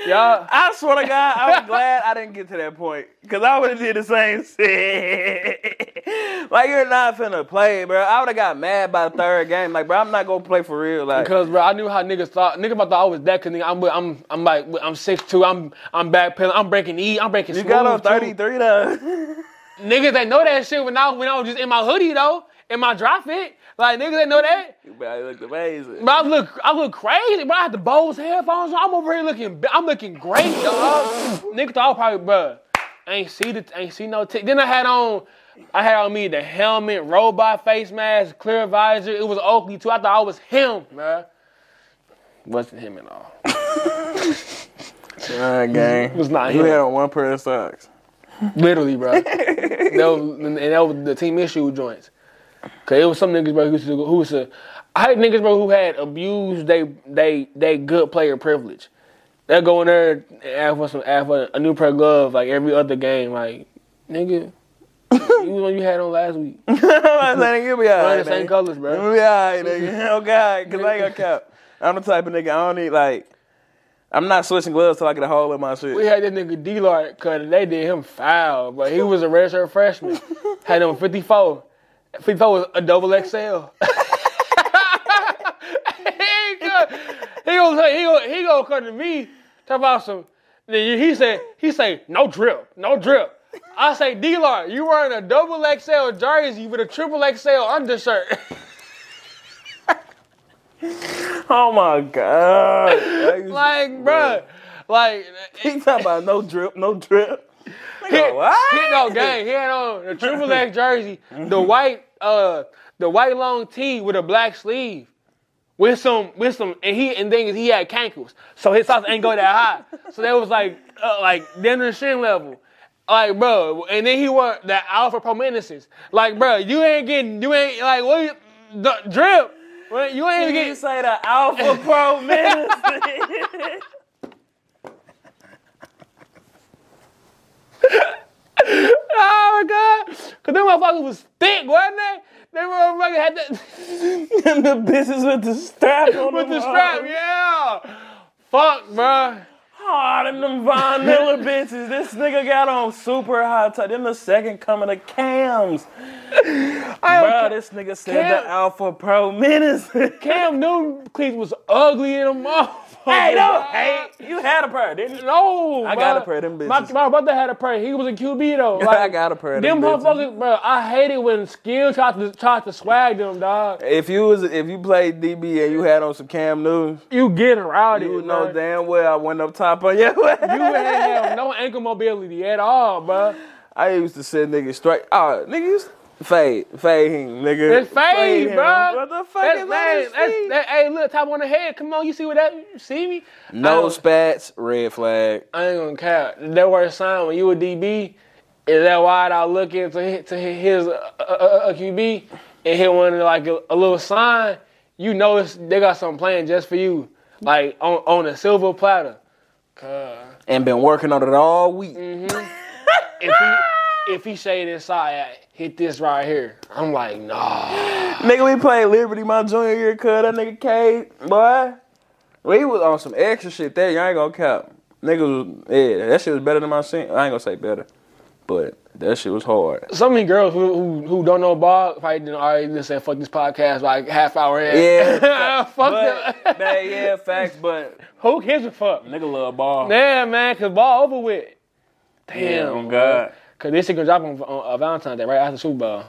Y'all, I swear to God, I was glad I didn't get to that point. Cause I would have did the same shit. like you're not finna play, bro. I would have got mad by the third game. Like, bro, I'm not gonna play for real. Like, Because bro, I knew how niggas thought. Niggas thought I was that. Cause nigga, I'm I'm I'm like I'm six two. I'm I'm backpedaling. I'm breaking E. I'm breaking. you got on 33 though. Niggas they know that shit when I when I was just in my hoodie though, in my dry fit. Like niggas they know that. you better look amazing. But I look I look crazy. But I had the Bose headphones. on. I'm over here looking. I'm looking great, dog. Niggas thought I was probably bro. Ain't see the ain't see no. T- then I had on. I had on me the helmet, robot face mask, clear visor. It was Oakley too. I thought I was him, man. Wasn't him at all. Alright, gang. It was not You him. had on one pair of socks. Literally, bro. was, and that was the team issue joints. Cause it was some niggas, bro, who used to, who was to, I had niggas, bro, who had abused they they they good player privilege. They go in there and ask for some ask for a new pair of gloves like every other game, like nigga. you was one you had on last week. I'm saying, you'll be alright. the same colors, bro. You'll be alright, nigga. Oh God, cause I ain't gonna cap. I'm the type of nigga I don't need like. I'm not switching gloves till I get a hole in my shit. We had this nigga D Lard cause they did him foul, but he was a redshirt freshman. had him 54. 54 was a double XL. he go, he gonna he gonna, he gonna come to me, talk about some. Then he said, he say, no drip, no drip. I say, D you wearing a double XL jersey with a triple XL undershirt. Oh my God. I like, bruh, like, he talking about no drip, no drip. He, Nigga, what? he no gang. He had on the triple X jersey, the white uh the white long tee with a black sleeve. With some with some and he and then he had cankles. So his socks ain't go that high. So that was like uh, like dinner shin level. Like bro, and then he wore the Alpha Pro Menaces. Like bro, you ain't getting you ain't like what you, the drip. Well, You ain't You getting say the Alpha Pro. Oh my god! Cause them motherfuckers was thick, wasn't they? They motherfuckers had that the bitches with the strap on with the strap, arms. yeah. Fuck, bruh. Oh, them, them Von Miller bitches. This nigga got on super high top. Them the second coming of cams. Bro, this nigga said Cam- the Alpha Pro Menace. Cam Newton cleats was ugly in them motherfucker. Hey, don't hate. You had a pair, didn't you? No, I got a pair of them My, bitches. my brother had a pair. He was a QB though. I got a pair of them them motherfuckers, bro. I hate it when skill tried to tried to swag them, dog. If you was if you played DB and you had on some Cam Newton, You get rowdy. you would bro. know damn well I went up top on you. You ain't have no ankle mobility at all, bro. I used to send niggas straight. Uh, oh, nigga used to fade, fade him, nigga. It's fade, him. bro. What the fuck That's, is man, that? that's, that, hey, look, top on the head. Come on, you see what that? You see me? No spats, red flag. I ain't gonna cap. That word sign when you a DB, is that wide out looking to hit, to hit his uh, uh, uh, QB and hit one like a, a little sign, you know it's, they got something playing just for you, like on on a silver platter. Cause And been working on it all week. if he if he shade inside, hit this right here. I'm like, nah. Nigga, we played Liberty my junior year, cuz that nigga K, boy. We was on some extra shit there. y'all ain't gonna cap. Nigga yeah, that shit was better than my senior. I ain't gonna say better, but that shit was hard. So many girls who who, who don't know ball probably didn't already just say fuck this podcast like half hour in. Yeah. fuck But, man, yeah, facts, but Who gives a fuck? nigga love ball. Yeah, man, cause ball over with. Damn. Yeah, on God. Cause this shit gonna drop on, on uh, Valentine's Day right after Super Bowl.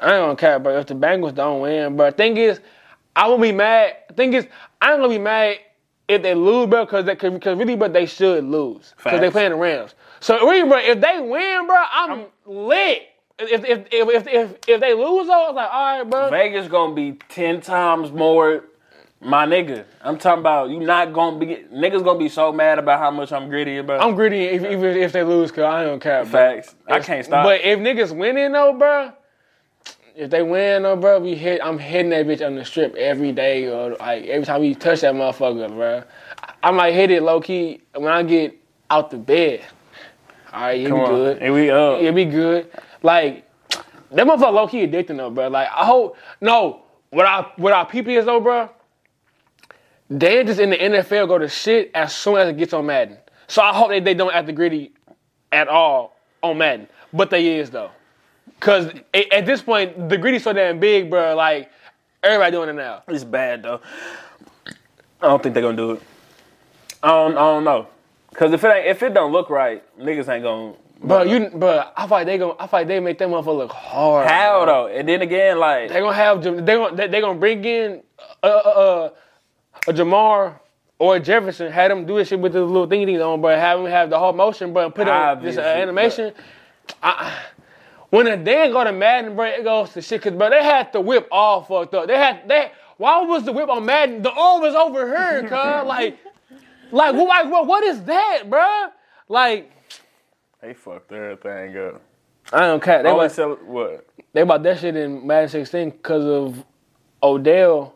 I ain't gonna care, bro. If the Bengals don't win, bro. Thing is, I won't be mad. Thing is, I'm gonna be mad if they lose, bro, because they, because really, but they should lose because they playing the Rams. So really, bro, if they win, bro, I'm lit. If if if if if, if they lose, though, it's like, all right, bro. Vegas gonna be ten times more. My nigga, I'm talking about you not gonna be niggas gonna be so mad about how much I'm Griddy about. I'm Griddy if, even if they lose, cause I don't care. Bro. Facts. I can't stop. But if niggas winning though, bro, if they win though, bro, we hit. I'm hitting that bitch on the strip every day, or like every time we touch that motherfucker, bro. I might hit it low key when I get out the bed. All right, you be good. And we up. It be good. Like that motherfucker low key addicting though, bro. Like I hope no. What I what our people is though, bro. Just in the NFL go to shit as soon as it gets on Madden. So I hope that they don't act the Griddy at all on Madden. But they is though. Cause at this point the Griddy's so damn big, bro. Like everybody doing it now. It's bad though. I don't think they're gonna do it. I don't. I don't know. Cause if it ain't, if it don't look right, niggas ain't gonna. But you, but I like they gonna, I like they make that motherfucker look hard. How bro. though? And then again, like They gonna have they gonna they, they gonna bring in uh, uh, uh, a Ja'Marr or a Jefferson, had them do this shit with the little thingy things on, but have them have the whole motion, but put up this uh, animation. I, when a Dan go to Madden, bro, it goes to shit. Cause bro, they had the whip all fucked up. They had they. Why was the whip on Madden? The arm was over here, cuz like, like what, like, what, what is that, bro? Like, they fucked everything up. I don't care. They was, sell what? they bought that shit in Madden 16 because of Odell.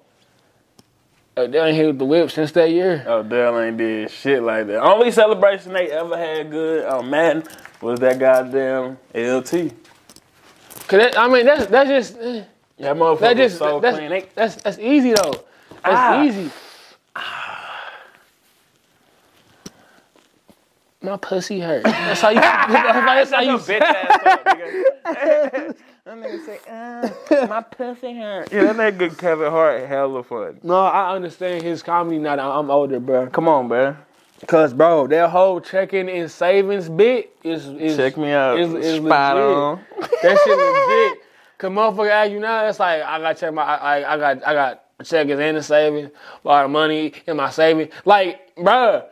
Odell ain't hit with the whip since that year. Odell ain't did shit like that. Only celebration they ever had good on Madden was that goddamn LT. Cause that, I mean that's that's just eh, That motherfucker that just so that's, clean. They, that's that's easy though. That's Ah. easy. My pussy hurt. That's how you. that's how you. bitch ass up. That nigga say, uh, my pussy hurt. Yeah, that nigga Kevin Hart hella fun. No, I understand his comedy now that I'm older, bro. Come on, bro. Cause bro, that whole checking and savings bit is is Check me out. Is, is Spot legit. on. That shit legit. Cause motherfucker ask you now, it's like I got check my I, I, I got I got checkers and the savings, a lot of money in my savings. Like, bruh,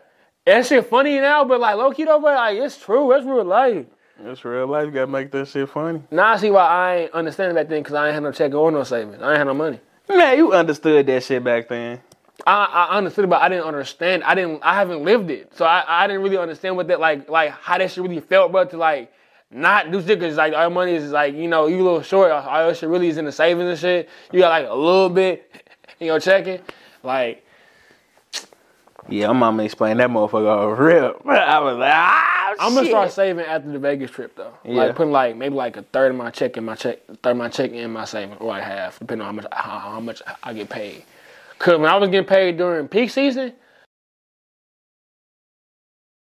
that shit funny now, but like low key though, bro, like it's true. That's real life. It's real life. You gotta make that shit funny. Now I see why I ain't understanding back then, cause I ain't had no check or no savings. I ain't had no money. Man, you understood that shit back then. I, I understood it, but I didn't understand. I didn't. I haven't lived it, so I, I didn't really understand what that like like how that shit really felt, bro. To like not do shit because like our money is like you know you a little short. All your shit really is in the savings and shit. You got like a little bit in your checking, like Yeah, my mama explained that motherfucker off rip. I was like, ah, I'm gonna shit. start saving after the Vegas trip though. Yeah. Like putting like maybe like a third of my check in my check, third of my check in my savings, or like half, depending on how much how, how much I get paid. Cause when I was getting paid during peak season,